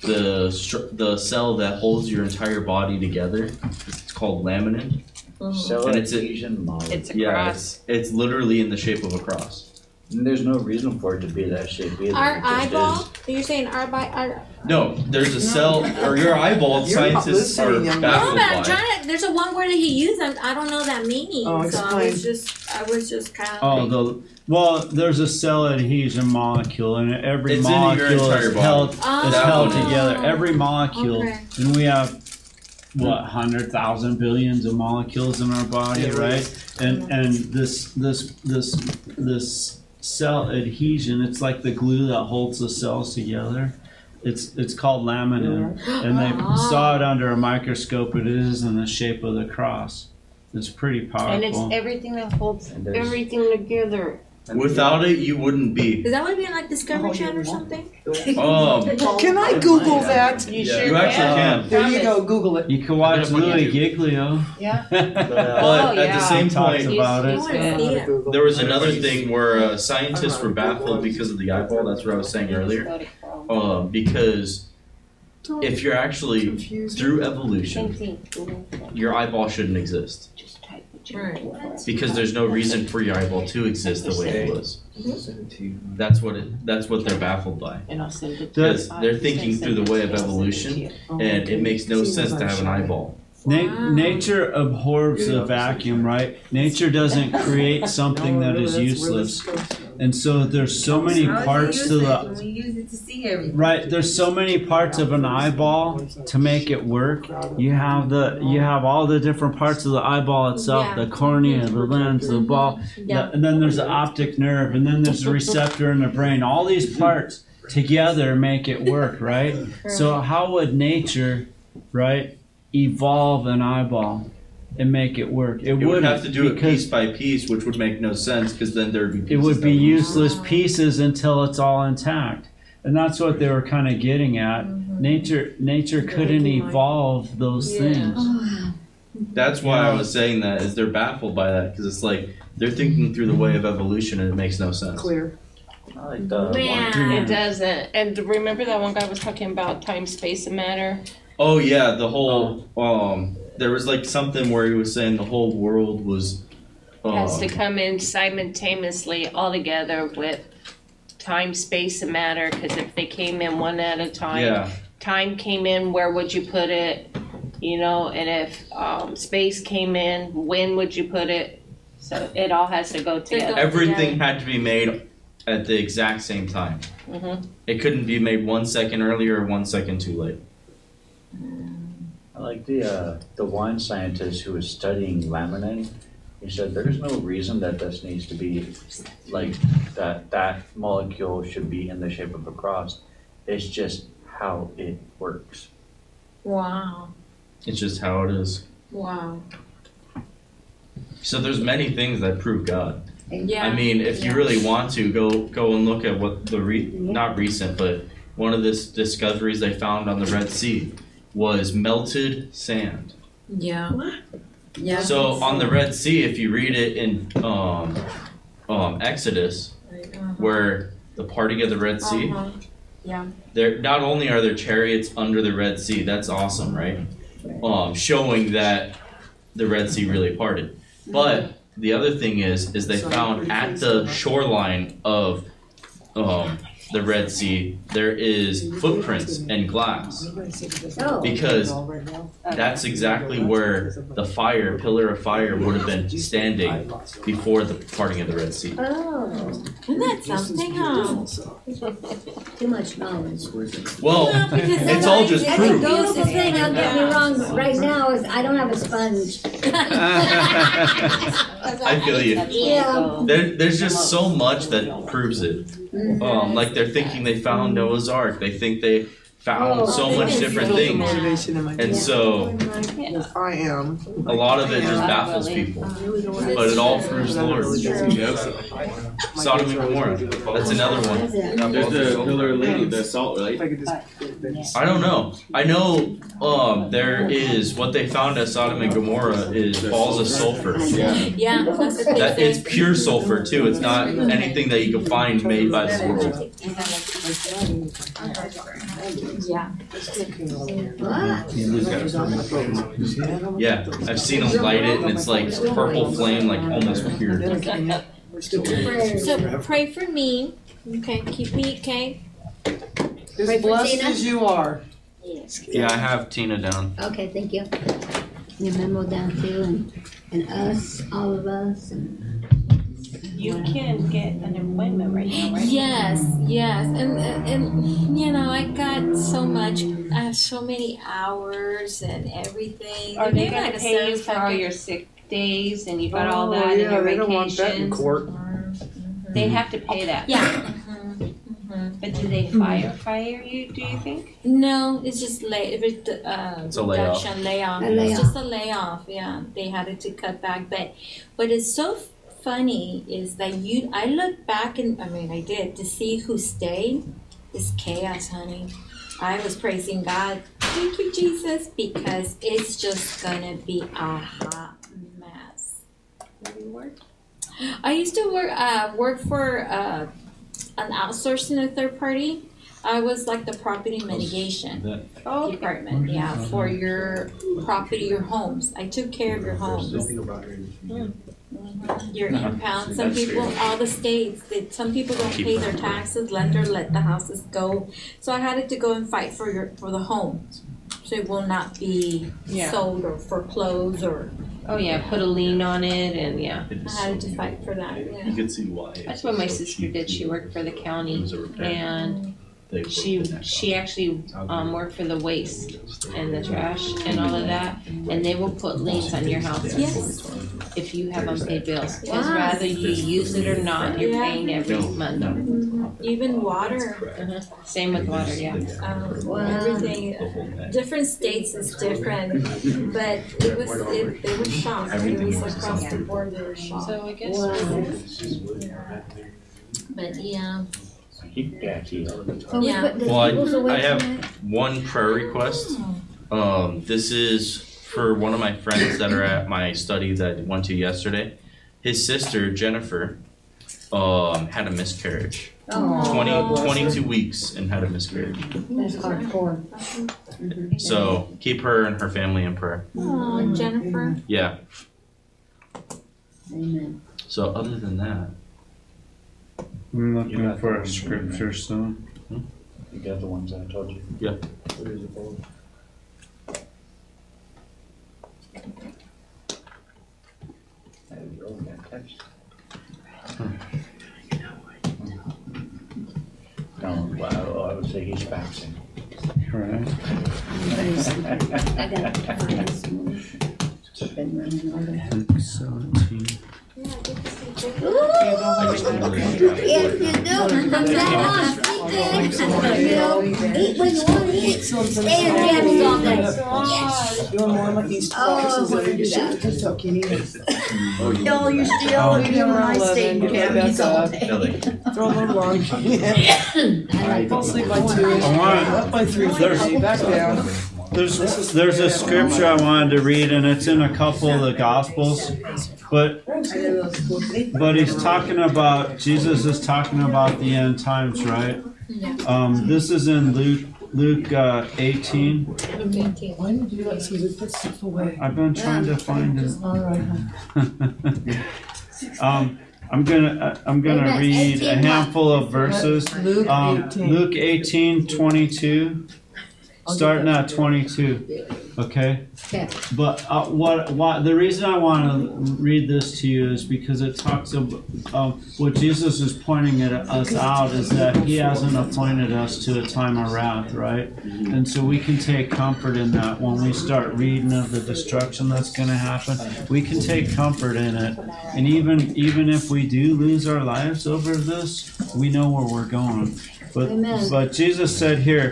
S4: the str- the cell that holds your entire body together. It's called laminin.
S6: Cell mm-hmm.
S4: And it's a-
S6: adhesion model.
S7: It's a
S4: Yeah,
S7: cross.
S4: it's, it's literally in the shape of a cross.
S6: And there's no reason for it to be that shape either.
S8: Our
S6: It just
S8: eyeball?
S6: is.
S8: You're saying our by our.
S4: No, there's a cell or your eyeball.
S5: You're not
S4: Scientists are
S5: listening, young man.
S8: No,
S4: baffled
S8: but I'm
S4: by.
S8: trying to. There's a one word that he used. I, I don't know that meaning.
S5: Oh,
S8: so I was just, I was just kind of.
S3: Oh, the well, there's a cell adhesion molecule, and every
S4: It's in your
S3: molecule
S4: entire
S3: is
S4: body.
S3: held
S8: Oh.
S3: is
S4: That
S3: held
S4: one
S3: together. Every molecule,
S8: Okay.
S3: and we have what hundred thousand billions of molecules in our body,
S5: Yeah,
S3: right? And and this this this this cell adhesion, it's like the glue that holds the cells together. It's it's called laminin, and they ah. saw it under a microscope. It is in the shape of the cross. It's pretty powerful.
S7: And it's everything that holds
S6: And there's-
S7: everything together.
S4: Without it, you wouldn't be.
S8: Is that what being like Discovery Channel or something?
S4: Um,
S5: Can I Google that?
S7: You
S4: Yeah.
S7: sure
S4: You actually can.
S5: There you go, Google it.
S3: You can watch
S4: Look it up on
S3: Louie
S4: YouTube.
S3: Giglio.
S16: Yeah.
S6: But, uh,
S4: But
S7: Oh,
S4: at
S7: yeah.
S4: the same
S3: He talks
S4: point,
S3: about it.
S8: want to see it.
S4: there was another thing where uh, scientists were baffled because of the eyeball. That's what I was saying earlier. Um, because if you're actually through evolution, your eyeball shouldn't exist
S7: Just type it.
S8: Right.
S4: because there's no reason for your eyeball to exist the way it was. Mm-hmm. That's what it. That's what they're baffled by.
S16: And I'll send it.
S4: Because they're thinking through the way of evolution, and it makes no sense to have an eyeball.
S3: Na- nature abhors a vacuum, right? Nature doesn't create something that is useless. And so there's so many
S16: How is it
S3: parts to
S16: useless
S3: the
S16: We use it to see everything.
S3: right, there's so many parts of an eyeball to make it work. You have the you have all the different parts of the eyeball itself,
S8: Yeah.
S3: the cornea, the lens, the ball,
S8: Yeah.
S3: the- and then there's the optic nerve, and then there's the receptor in the brain. All these parts together make it work, right? So how would nature, right, evolve an eyeball and make it work? It,
S4: It would
S3: wouldn't
S4: have to do it
S3: because
S4: piece by piece, which would make no sense because then there'd be.
S3: it
S4: pieces
S3: would be useless ah. pieces until it's all intact. And that's what they were kind of getting at. Nature nature couldn't evolve those
S8: Yeah.
S3: things.
S4: That's why I was saying that is they're baffled by that because it's like they're thinking through the way of evolution and it makes no sense.
S5: Clear.
S6: I like the
S8: Man.
S7: It doesn't. And remember that one guy was talking about time, space, and matter?
S4: Oh yeah, the whole um there was like something where he was saying the whole world was
S7: Has to
S4: um,
S7: come in simultaneously all together with time, space, and matter. Because if they came in one at a time,
S4: yeah
S7: time came in, where would you put it? You know, and if um, space came in, when would you put it? So it all has to go together.
S4: everything had to be made at the exact same time.
S7: hmm
S4: It couldn't be made one second earlier or one second too late.
S6: I like the uh, the one scientist who was studying laminin. He said there's no reason that this needs to be like that. That molecule should be in the shape of a cross. It's just how it works.
S8: Wow.
S4: It's just how it is.
S8: Wow.
S4: So there's many things that prove God.
S8: Yeah.
S4: I mean, if you really want to, go go and look at what the re- mm-hmm. not recent, but one of the discoveries they found on the Red Sea was melted sand.
S8: Yeah.
S16: Yeah.
S4: So on the Red Sea, if you read it in um, um, Exodus, where the parting of the Red Sea,
S8: Uh-huh. Yeah.
S4: there not only are there chariots under the Red Sea, that's awesome, right? Um, showing that the Red Sea really parted. But the other thing is, is they found at the shoreline of um, the Red Sea there is footprints and glass
S1: Oh.
S4: because that's exactly where the fire, pillar of fire, would have been standing before the parting of the Red Sea.
S1: Oh,
S8: Isn't that something, huh?
S1: too much knowledge.
S4: Well, it's all just
S1: That's a
S4: proof.
S1: beautiful thing, don't get me wrong, but right now is, I don't have a sponge.
S4: I feel you.
S1: Yeah.
S4: There, there's just so much that mm-hmm. proves it. Um, like they're thinking they found mm-hmm. Noah's Ark. They think they found
S5: Oh,
S4: so much different things.
S5: motivation in my
S4: And so
S5: Yes, I am.
S4: a lot of it just baffles people. But it all proves the Lord. Sodom and Gomorrah. That's another one.
S10: There's the pillar lady, the salt, right?
S4: I don't know. I know um, there is what they found at Sodom and Gomorrah is balls of sulfur.
S8: Yeah, that's what they
S4: That it's pure sulfur too. It's not anything that you can find made by the world.
S8: Yeah.
S4: Yeah, I've seen them light it and it's like purple flame, like almost pure.
S8: So pray for me. Okay, keep me, okay?
S5: As
S1: Pray for
S5: blessed
S1: Tina.
S5: as you are.
S4: Yeah, I have Tina down.
S1: Okay, thank you. Your memo down too, and, and us, all of us, and.
S7: You can get unemployment right now, right?
S8: Yes, yes, and and you know I got so much, I have so many hours and everything.
S7: Are they
S8: They're
S7: gonna
S8: gonna
S7: pay you for all your sick days and you got all
S5: Oh,
S7: that and
S5: yeah,
S7: your
S5: they don't want that in
S7: vacations?
S5: court.
S7: They have to pay that.
S8: Yeah.
S7: But do they fire fire you? Do you think?
S8: No, it's just lay, if it's uh,
S4: It's a layoff.
S8: layoff.
S1: A
S8: It's just a layoff, yeah. They had it to cut back. But what is so funny is that you, I look back and, I mean, I did, to see who stayed. It's chaos, honey. I was praising God. Thank you, Jesus, because it's just gonna be a hot mess.
S7: Where do you work?
S8: I used to work uh, work for uh, an outsourcing a third party. I was like the property mitigation
S7: Oh,
S8: department. Yeah, for your property, your homes. I took care of your homes. Your impound. Some people, all the states, they, some people don't pay their taxes. Let their let the houses go. So I had to go and fight for your for the home, so it will not be
S7: Yeah.
S8: sold or foreclosed or.
S7: Oh yeah, put a lien on it and yeah.
S8: I had to fight for that. Yeah.
S4: You can see why.
S7: That's what my sister did. She worked for the county and
S4: They
S7: she she actually um, worked for the waste and the trash and all of that. And they will put liens on your house
S8: Yes.
S7: if you have unpaid bills. Because
S8: Wow.
S7: rather you use it or not, you're
S8: Yeah.
S7: paying every month.
S8: Even water.
S7: Uh-huh. Same with water, yeah.
S8: um, everything. Different states is different, but it was it, they were shocked. It was across the board. They were shocked.
S7: So I guess.
S8: But yeah,
S1: So we
S8: Yeah.
S1: put the
S4: Well, I,
S1: tables away
S4: I have
S1: from
S4: one prayer request. Um, this is for one of my friends that are at my study that I went to yesterday. His sister, Jennifer, um, had a miscarriage.
S1: Oh.
S4: 20, 22 weeks and had a miscarriage.
S1: That's hardcore.
S4: So keep her and her family in prayer.
S8: oh, Jennifer.
S4: Yeah.
S1: Amen.
S4: So other than that,
S3: I'm looking for a scripture, so. Hmm?
S6: You got the ones I told you?
S4: Yeah.
S6: What is it called? Hey, you're only text. Hmm. Oh, no, well, I would say he's faxing.
S3: Right.
S1: I got to find this one. Been running all day.
S3: Luke seventeen.
S4: I just don't
S1: Yes, you do. From now on, you know, eat what you want to eat. Stay in jammies all day.
S5: You're more that just
S1: you're still state in jammies all day.
S5: Throw them Fall asleep by two.
S3: I
S5: Up by three thirty. Back down.
S3: There's there's a scripture I wanted to read, and it's in a couple of the Gospels, but but he's talking about Jesus is talking about the end times, right? Um, this is in Luke Luke uh, 18.
S5: Why do you do that? Put stuff away.
S3: I've been trying to find it.
S5: All right.
S3: um, I'm gonna uh, I'm gonna read a handful of verses. Um, Luke 18, 22, starting at 22. Okay.
S1: Okay.
S3: But uh, what, what the reason I want to read this to you is because it talks about um, what Jesus is pointing at us out is that He hasn't appointed us to a time of wrath, right? And so we can take comfort in that when we start reading of the destruction that's going to happen. We can take comfort in it, and even even if we do lose our lives over this, we know where we're going. But,
S1: Amen.
S3: but Jesus said here,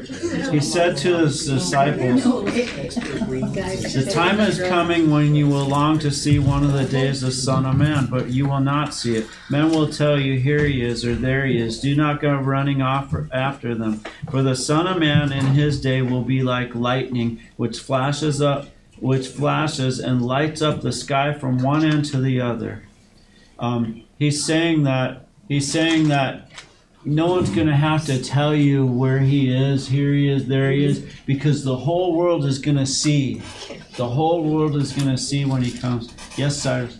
S3: He said to His disciples, The time is coming when you will long to see one of the days of the Son of Man, but you will not see it. Men will tell you, Here he is, or there he is. Do not go running off after them. For the Son of Man in his day will be like lightning, which flashes up, which flashes and lights up the sky from one end to the other. Um, he's saying that he's saying that no one's going to have to tell you where he is, here he is, there he is, because the whole world is going to see. The whole world is going to see when he comes. Yes, Cyrus.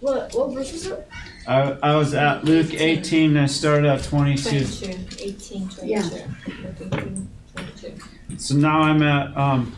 S8: What, what verse is it?
S3: I, I was at Luke 18 and I started at 22.
S8: 22, 18, 22.
S1: Yeah.
S8: 18, 22.
S3: So now I'm at um,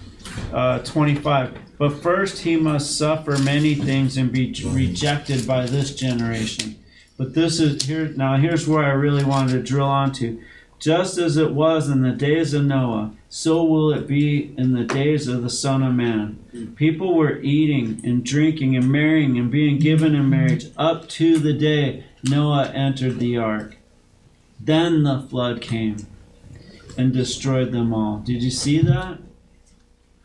S3: uh, 25. But first he must suffer many things and be rejected by this generation. But this is here now here's where I really wanted to drill onto. Just as it was in the days of Noah, so will it be in the days of the Son of Man. People were eating and drinking and marrying and being given in marriage up to the day Noah entered the ark. Then the flood came and destroyed them all. Did you see that?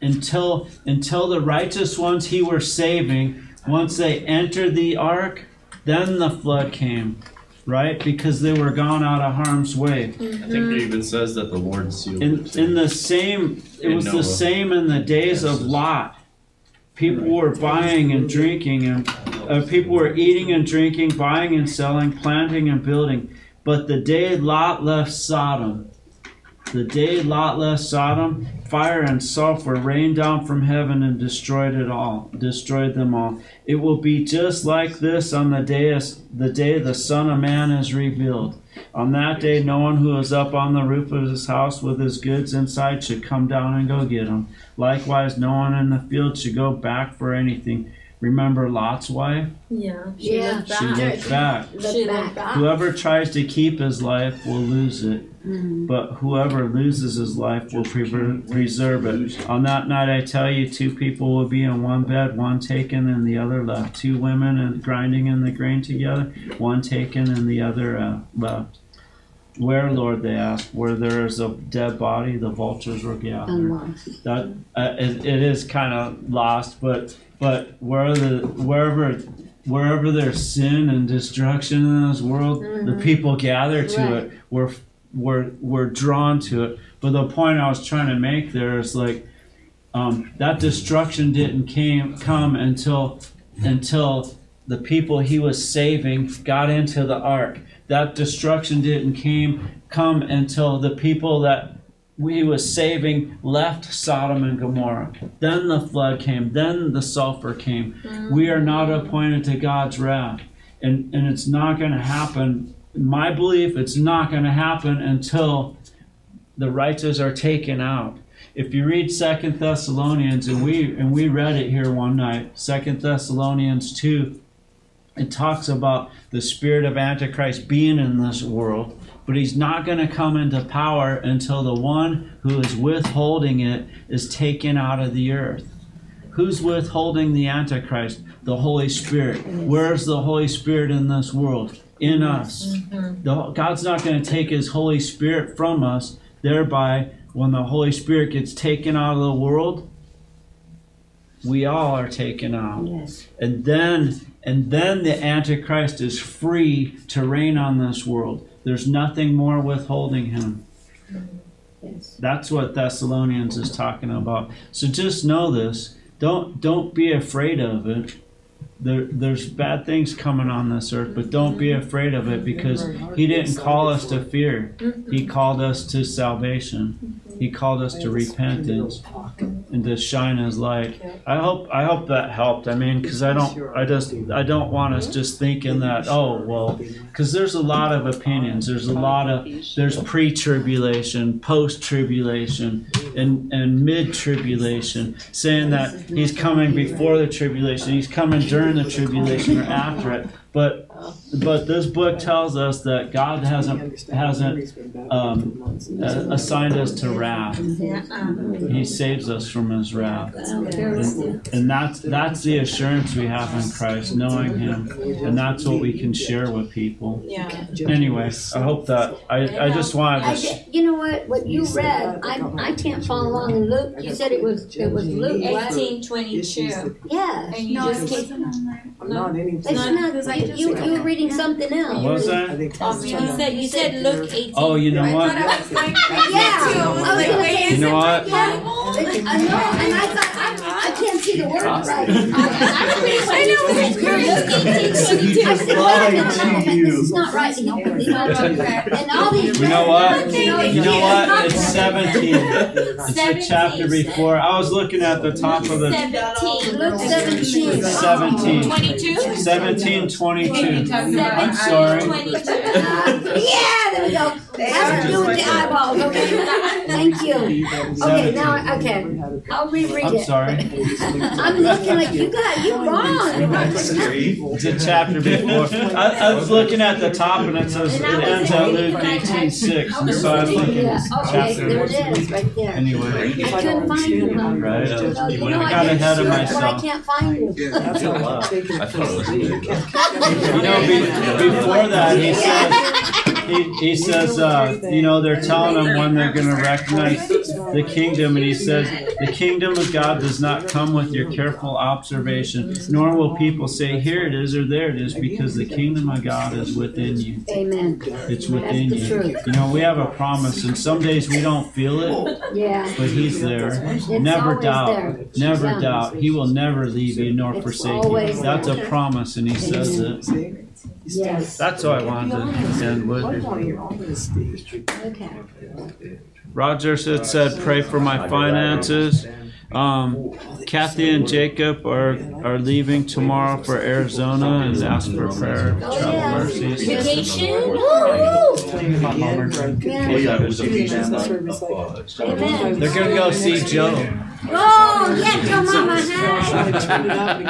S3: Until until the righteous ones he were saving, once they entered the ark, then the flood came, right? Because they were gone out of harm's way.
S11: I think it even says that the Lord sealed
S3: In
S11: it.
S3: in the same, it
S11: In
S3: was
S11: Noah.
S3: the same in the days of Lot. People were buying and drinking, and uh, people were eating and drinking, buying and selling, planting and building. But the day Lot left Sodom, the day Lot left Sodom, fire and sulfur rained down from heaven and destroyed it all, destroyed them all. It will be just like this on the day the day the Son of Man is revealed. On that day, no one who is up on the roof of his house with his goods inside should come down and go get them. Likewise, no one in the field should go back for anything. Remember Lot's wife?
S8: Yeah. She
S1: Yeah.
S8: looked
S3: She
S8: back.
S3: looked back.
S8: She looked back.
S3: Whoever tries to keep his life will lose it, but whoever loses his life will prever- preserve it. On that night, I tell you, two people will be in one bed, one taken and the other left. Two women and grinding in the grain together, one taken and the other uh, left. Where, Lord? They asked. Where there is a dead body, the vultures will gather. That uh, it, it is kind of lost, but but where the wherever wherever there's sin and destruction in this world, the
S1: Mhm.
S3: people gather to
S1: Right.
S3: it. We're we're we're drawn to it. But the point I was trying to make there is like um, that destruction didn't came come until until the people he was saving got into the ark. That destruction didn't came come until the people that he was saving left Sodom and Gomorrah. Then the flood came. Then the sulfur came. We are not appointed to God's wrath. And, and it's not going to happen. In my belief, it's not going to happen until the righteous are taken out. If you read Second Thessalonians, and we and we read it here one night, Second Thessalonians two, it talks about the spirit of Antichrist being in this world, but he's not going to come into power until the one who is withholding it is taken out of the earth. Who's withholding the Antichrist? The Holy Spirit. Where's the Holy Spirit in this world? In mm-hmm. us. Mm-hmm. The- God's not going to take His Holy Spirit from us. Thereby, when the Holy Spirit gets taken out of the world, we all are taken out.
S1: Yes.
S3: And then and then the Antichrist is free to reign on this world. There's nothing more withholding him.
S1: Yes.
S3: That's what Thessalonians is talking about. So just know this. Don't don't be afraid of it. There, there's bad things coming on this earth, but don't be afraid of it because He didn't call us to fear. He called us to salvation. He called us to repentance and to shine His light. I hope I hope that helped. I mean, because I don't I just I don't want us just thinking that oh well, because there's a lot of opinions. There's a lot of there's pre-tribulation, post-tribulation, and and mid-tribulation, saying that He's coming before the tribulation. He's coming during the tribulation or after it. But but this book tells us that God hasn't hasn't um, a- assigned us to wrath. He saves us from His wrath, and, and that's that's the assurance we have in Christ, knowing Him, and that's what we can share with people.
S16: Yeah.
S3: Anyway, I hope that I, I just wanted
S1: I
S3: to.
S1: di- you know what? What you read, I I can't follow along in Luke. You said it was it was Luke, right?
S16: Eighteen twenty-two.
S1: Yeah.
S16: And you
S12: No,
S16: just
S12: it
S16: keep.
S12: wasn't on there.
S5: Not any.
S1: It's not. You, you, you were reading something else.
S3: What was that?
S16: Um, you said you said Luke eighteen.
S3: Oh, you know what?
S1: Yeah. I was gonna say,
S3: You know what?
S1: Yeah. I know, and I thought I, I can't see the word right. I know it's you're looking eighteen twenty-two. I said, wait a minute, no, this is not right. And all these.
S3: You know what?
S1: You know,
S3: what? It's
S1: it's
S3: 17. It's the chapter before. I was looking at the top of the
S16: Seventeen.
S1: Luke seventeen.
S3: 17.
S16: Twenty-two?
S3: 17, 22. I'm sorry.
S16: Twenty-two.
S1: Yeah, there we go. Has to do with the eyeballs, okay? Thank you. Okay, now, okay, I'll reread
S3: I'm
S1: it.
S3: sorry.
S1: I'm looking like you got, you wrong.
S3: It's a chapter before. I, I was looking at the top and it says it ends at Luke 18, 6. And so I was looking
S1: Yeah,
S3: at
S1: okay, there
S3: chapter.
S1: it is, right there.
S3: Anyway.
S1: I couldn't find you. though.
S3: Right.
S1: You know, you know,
S3: I
S1: I
S3: got
S1: did
S3: ahead of
S1: search, but I
S3: myself.
S1: can't find you.
S11: I thought it was me.
S3: You know, be, before that, he says, he, he says, uh, you know, they're telling them when they're going to recognize the kingdom, and he says, the kingdom of God does not come with your careful observation, nor will people say, here it is or there it is, because the kingdom of God is within you.
S1: Amen.
S3: It's within
S1: That's
S3: you.
S1: truth.
S3: You know, we have a promise, and some days we don't feel it,
S1: Yeah.
S3: but He's there.
S1: It's
S3: Never doubt.
S1: there.
S3: Never doubt. He will never leave you nor
S1: It's
S3: forsake you. That's a promise, and He says it.
S1: Yes.
S3: That's all I wanted to end with.
S1: Okay.
S3: Roger said, said pray for my finances. Um, Kathy and Jacob are, are leaving tomorrow for Arizona and ask for prayer, travel mercies.
S1: Vacation? Woo!
S2: Oh, yeah, it was a weekend
S1: Amen.
S3: They're gonna go see Joe.
S1: Oh, yeah, Joe Mama, hi.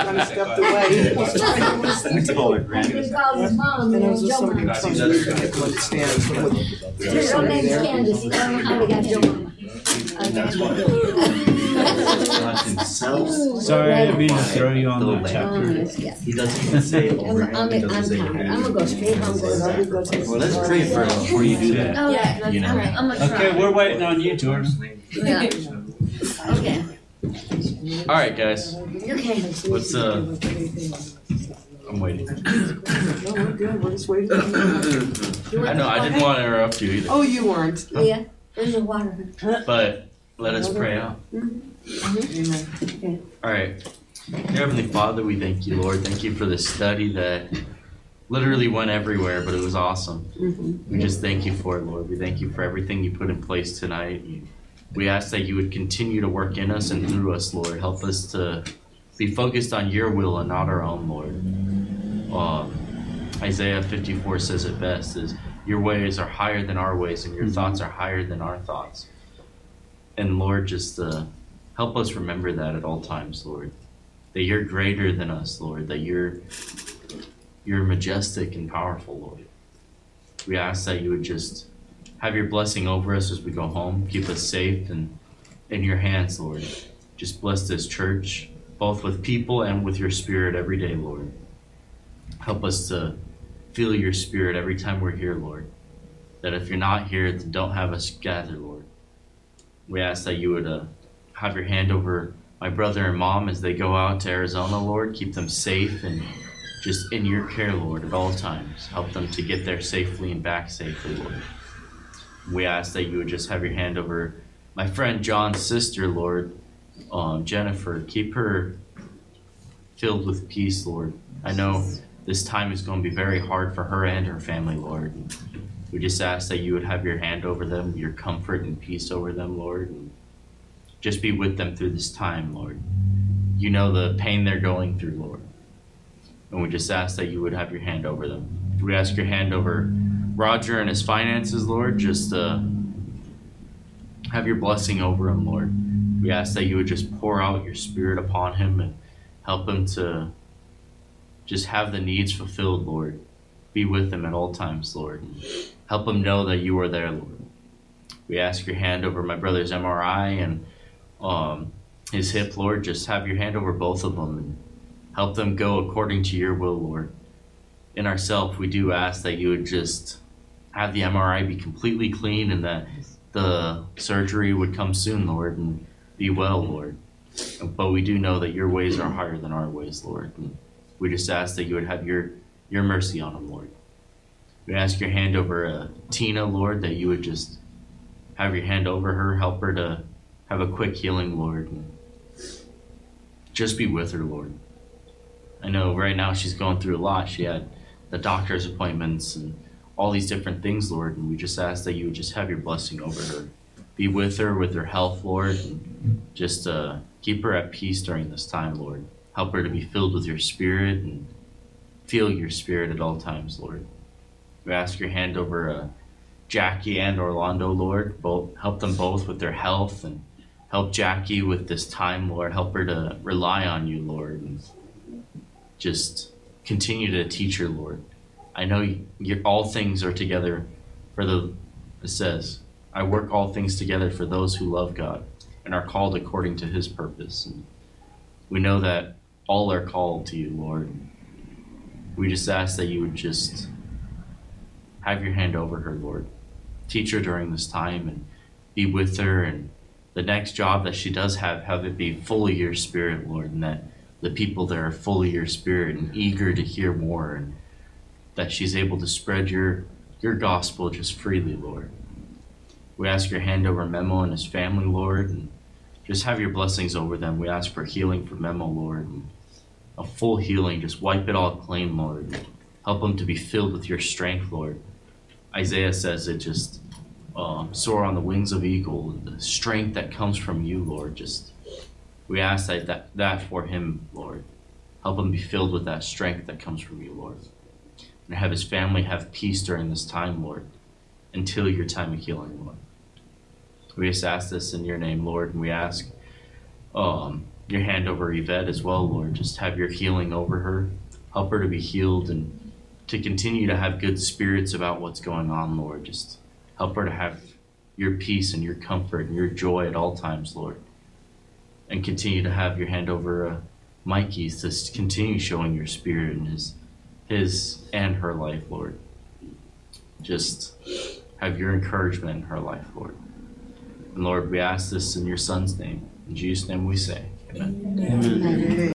S2: We call her Granny.
S1: We call his mom,
S5: And I was just
S1: Joe Mama.
S5: trying to get one stand with.
S1: Her name's Candace. I don't know how we got Joe Mama.
S3: Sorry, I didn't mean to throw you on that chapter.
S1: yes, yes.
S2: He doesn't even say
S1: I'm,
S2: over
S1: I'm, I'm
S2: He doesn't say
S1: tired. I'm gonna go straight home.
S2: Well, let's pray for first before you do that.
S1: Oh, yeah.
S2: You know.
S1: I'm gonna try.
S3: Okay, we're waiting on you, Jordan.
S1: Yeah. Okay.
S4: All right, guys.
S1: Okay.
S4: Let's uh. I'm waiting.
S5: No, we're good, we're just waiting.
S4: I know I didn't want to interrupt you either,
S5: Oh, you weren't.
S1: Yeah, there's a water.
S4: but let us pray out.
S5: Amen.
S4: All right. Dear Heavenly Father, we thank you, Lord. Thank you for this study that literally went everywhere, but it was awesome. Mm-hmm. We just thank you for it, Lord. We thank you for everything you put in place tonight. We ask that you would continue to work in us and through us, Lord. Help us to be focused on your will and not our own, Lord. Um, Isaiah 54 says it best is your ways are higher than our ways and your mm-hmm. thoughts are higher than our thoughts. And Lord, just uh, help us remember that at all times, Lord. That you're greater than us, Lord. That you're you're majestic and powerful, Lord. We ask that you would just have your blessing over us as we go home. Keep us safe and in your hands, Lord. Just bless this church, both with people and with your spirit every day, Lord. Help us to feel your spirit every time we're here, Lord. That if you're not here, then don't have us gather, Lord. We ask that you would uh, have your hand over my brother and mom as they go out to Arizona, Lord. Keep them safe and just in your care, Lord, at all times. Help them to get there safely and back safely, Lord. We ask that you would just have your hand over my friend John's sister, Lord, um, Jennifer. Keep her filled with peace, Lord. I know this time is going to be very hard for her and her family, Lord. We just ask that you would have your hand over them, your comfort and peace over them, Lord. And just be with them through this time, Lord. You know the pain they're going through, Lord. And we just ask that you would have your hand over them. We ask your hand over Roger and his finances, Lord. Just uh, have your blessing over him, Lord. We ask that you would just pour out your spirit upon him and help him to just have the needs fulfilled, Lord. be with him at all times, Lord. Help him know that you are there, Lord. We ask your hand over my brother's MRI and um, his hip, Lord. Just have your hand over both of them and help them go according to your will, Lord. In ourself, we do ask that you would just have the MRI be completely clean and that the surgery would come soon, Lord, and be well, Lord. But we do know that your ways are higher than our ways, Lord. And we just ask that you would have your, your mercy on them, Lord. We ask your hand over uh, Tina, Lord, that you would just have your hand over her, help her to have a quick healing, Lord. Just be with her, Lord. I know right now she's going through a lot. She had the doctor's appointments and all these different things, Lord. And we just ask that you would just have your blessing over her. Be with her with her health, Lord. And just uh, keep her at peace during this time, Lord. Help her to be filled with your spirit and feel your spirit at all times, Lord. We ask your hand over uh, Jackie and Orlando, Lord. Both help them both with their health and help Jackie with this time, Lord. Help her to rely on you, Lord, and just continue to teach her, Lord. I know all things are together for the. It says, "I work all things together for those who love God and are called according to His purpose." And we know that all are called to you, Lord. We just ask that you would just have your hand over her, Lord. Teach her during this time and be with her and the next job that she does have, have it be fully your spirit, Lord, and that the people there are fully your spirit and eager to hear more and that she's able to spread your your gospel just freely, Lord. We ask your hand over Memo and his family, Lord, and just have your blessings over them. We ask for healing for Memo, Lord, and a full healing. Just wipe it all clean, Lord. Help him to be filled with your strength, Lord. Isaiah says it just um, soar on the wings of eagle, the strength that comes from you, Lord. Just we ask that, that that for him, Lord. Help him be filled with that strength that comes from you, Lord. And have his family have peace during this time, Lord, until your time of healing, Lord. We just ask this in your name, Lord, and we ask um, your hand over Yvette as well, Lord. Just have your healing over her. Help her to be healed and to continue to have good spirits about what's going on, Lord. Just help her to have your peace and your comfort and your joy at all times, Lord. And continue to have your hand over uh, Mikey's to continue showing your spirit in his, his and her life, Lord. Just have your encouragement in her life, Lord. And Lord, we ask this in your son's name. In Jesus' name we say, Amen.
S5: Amen.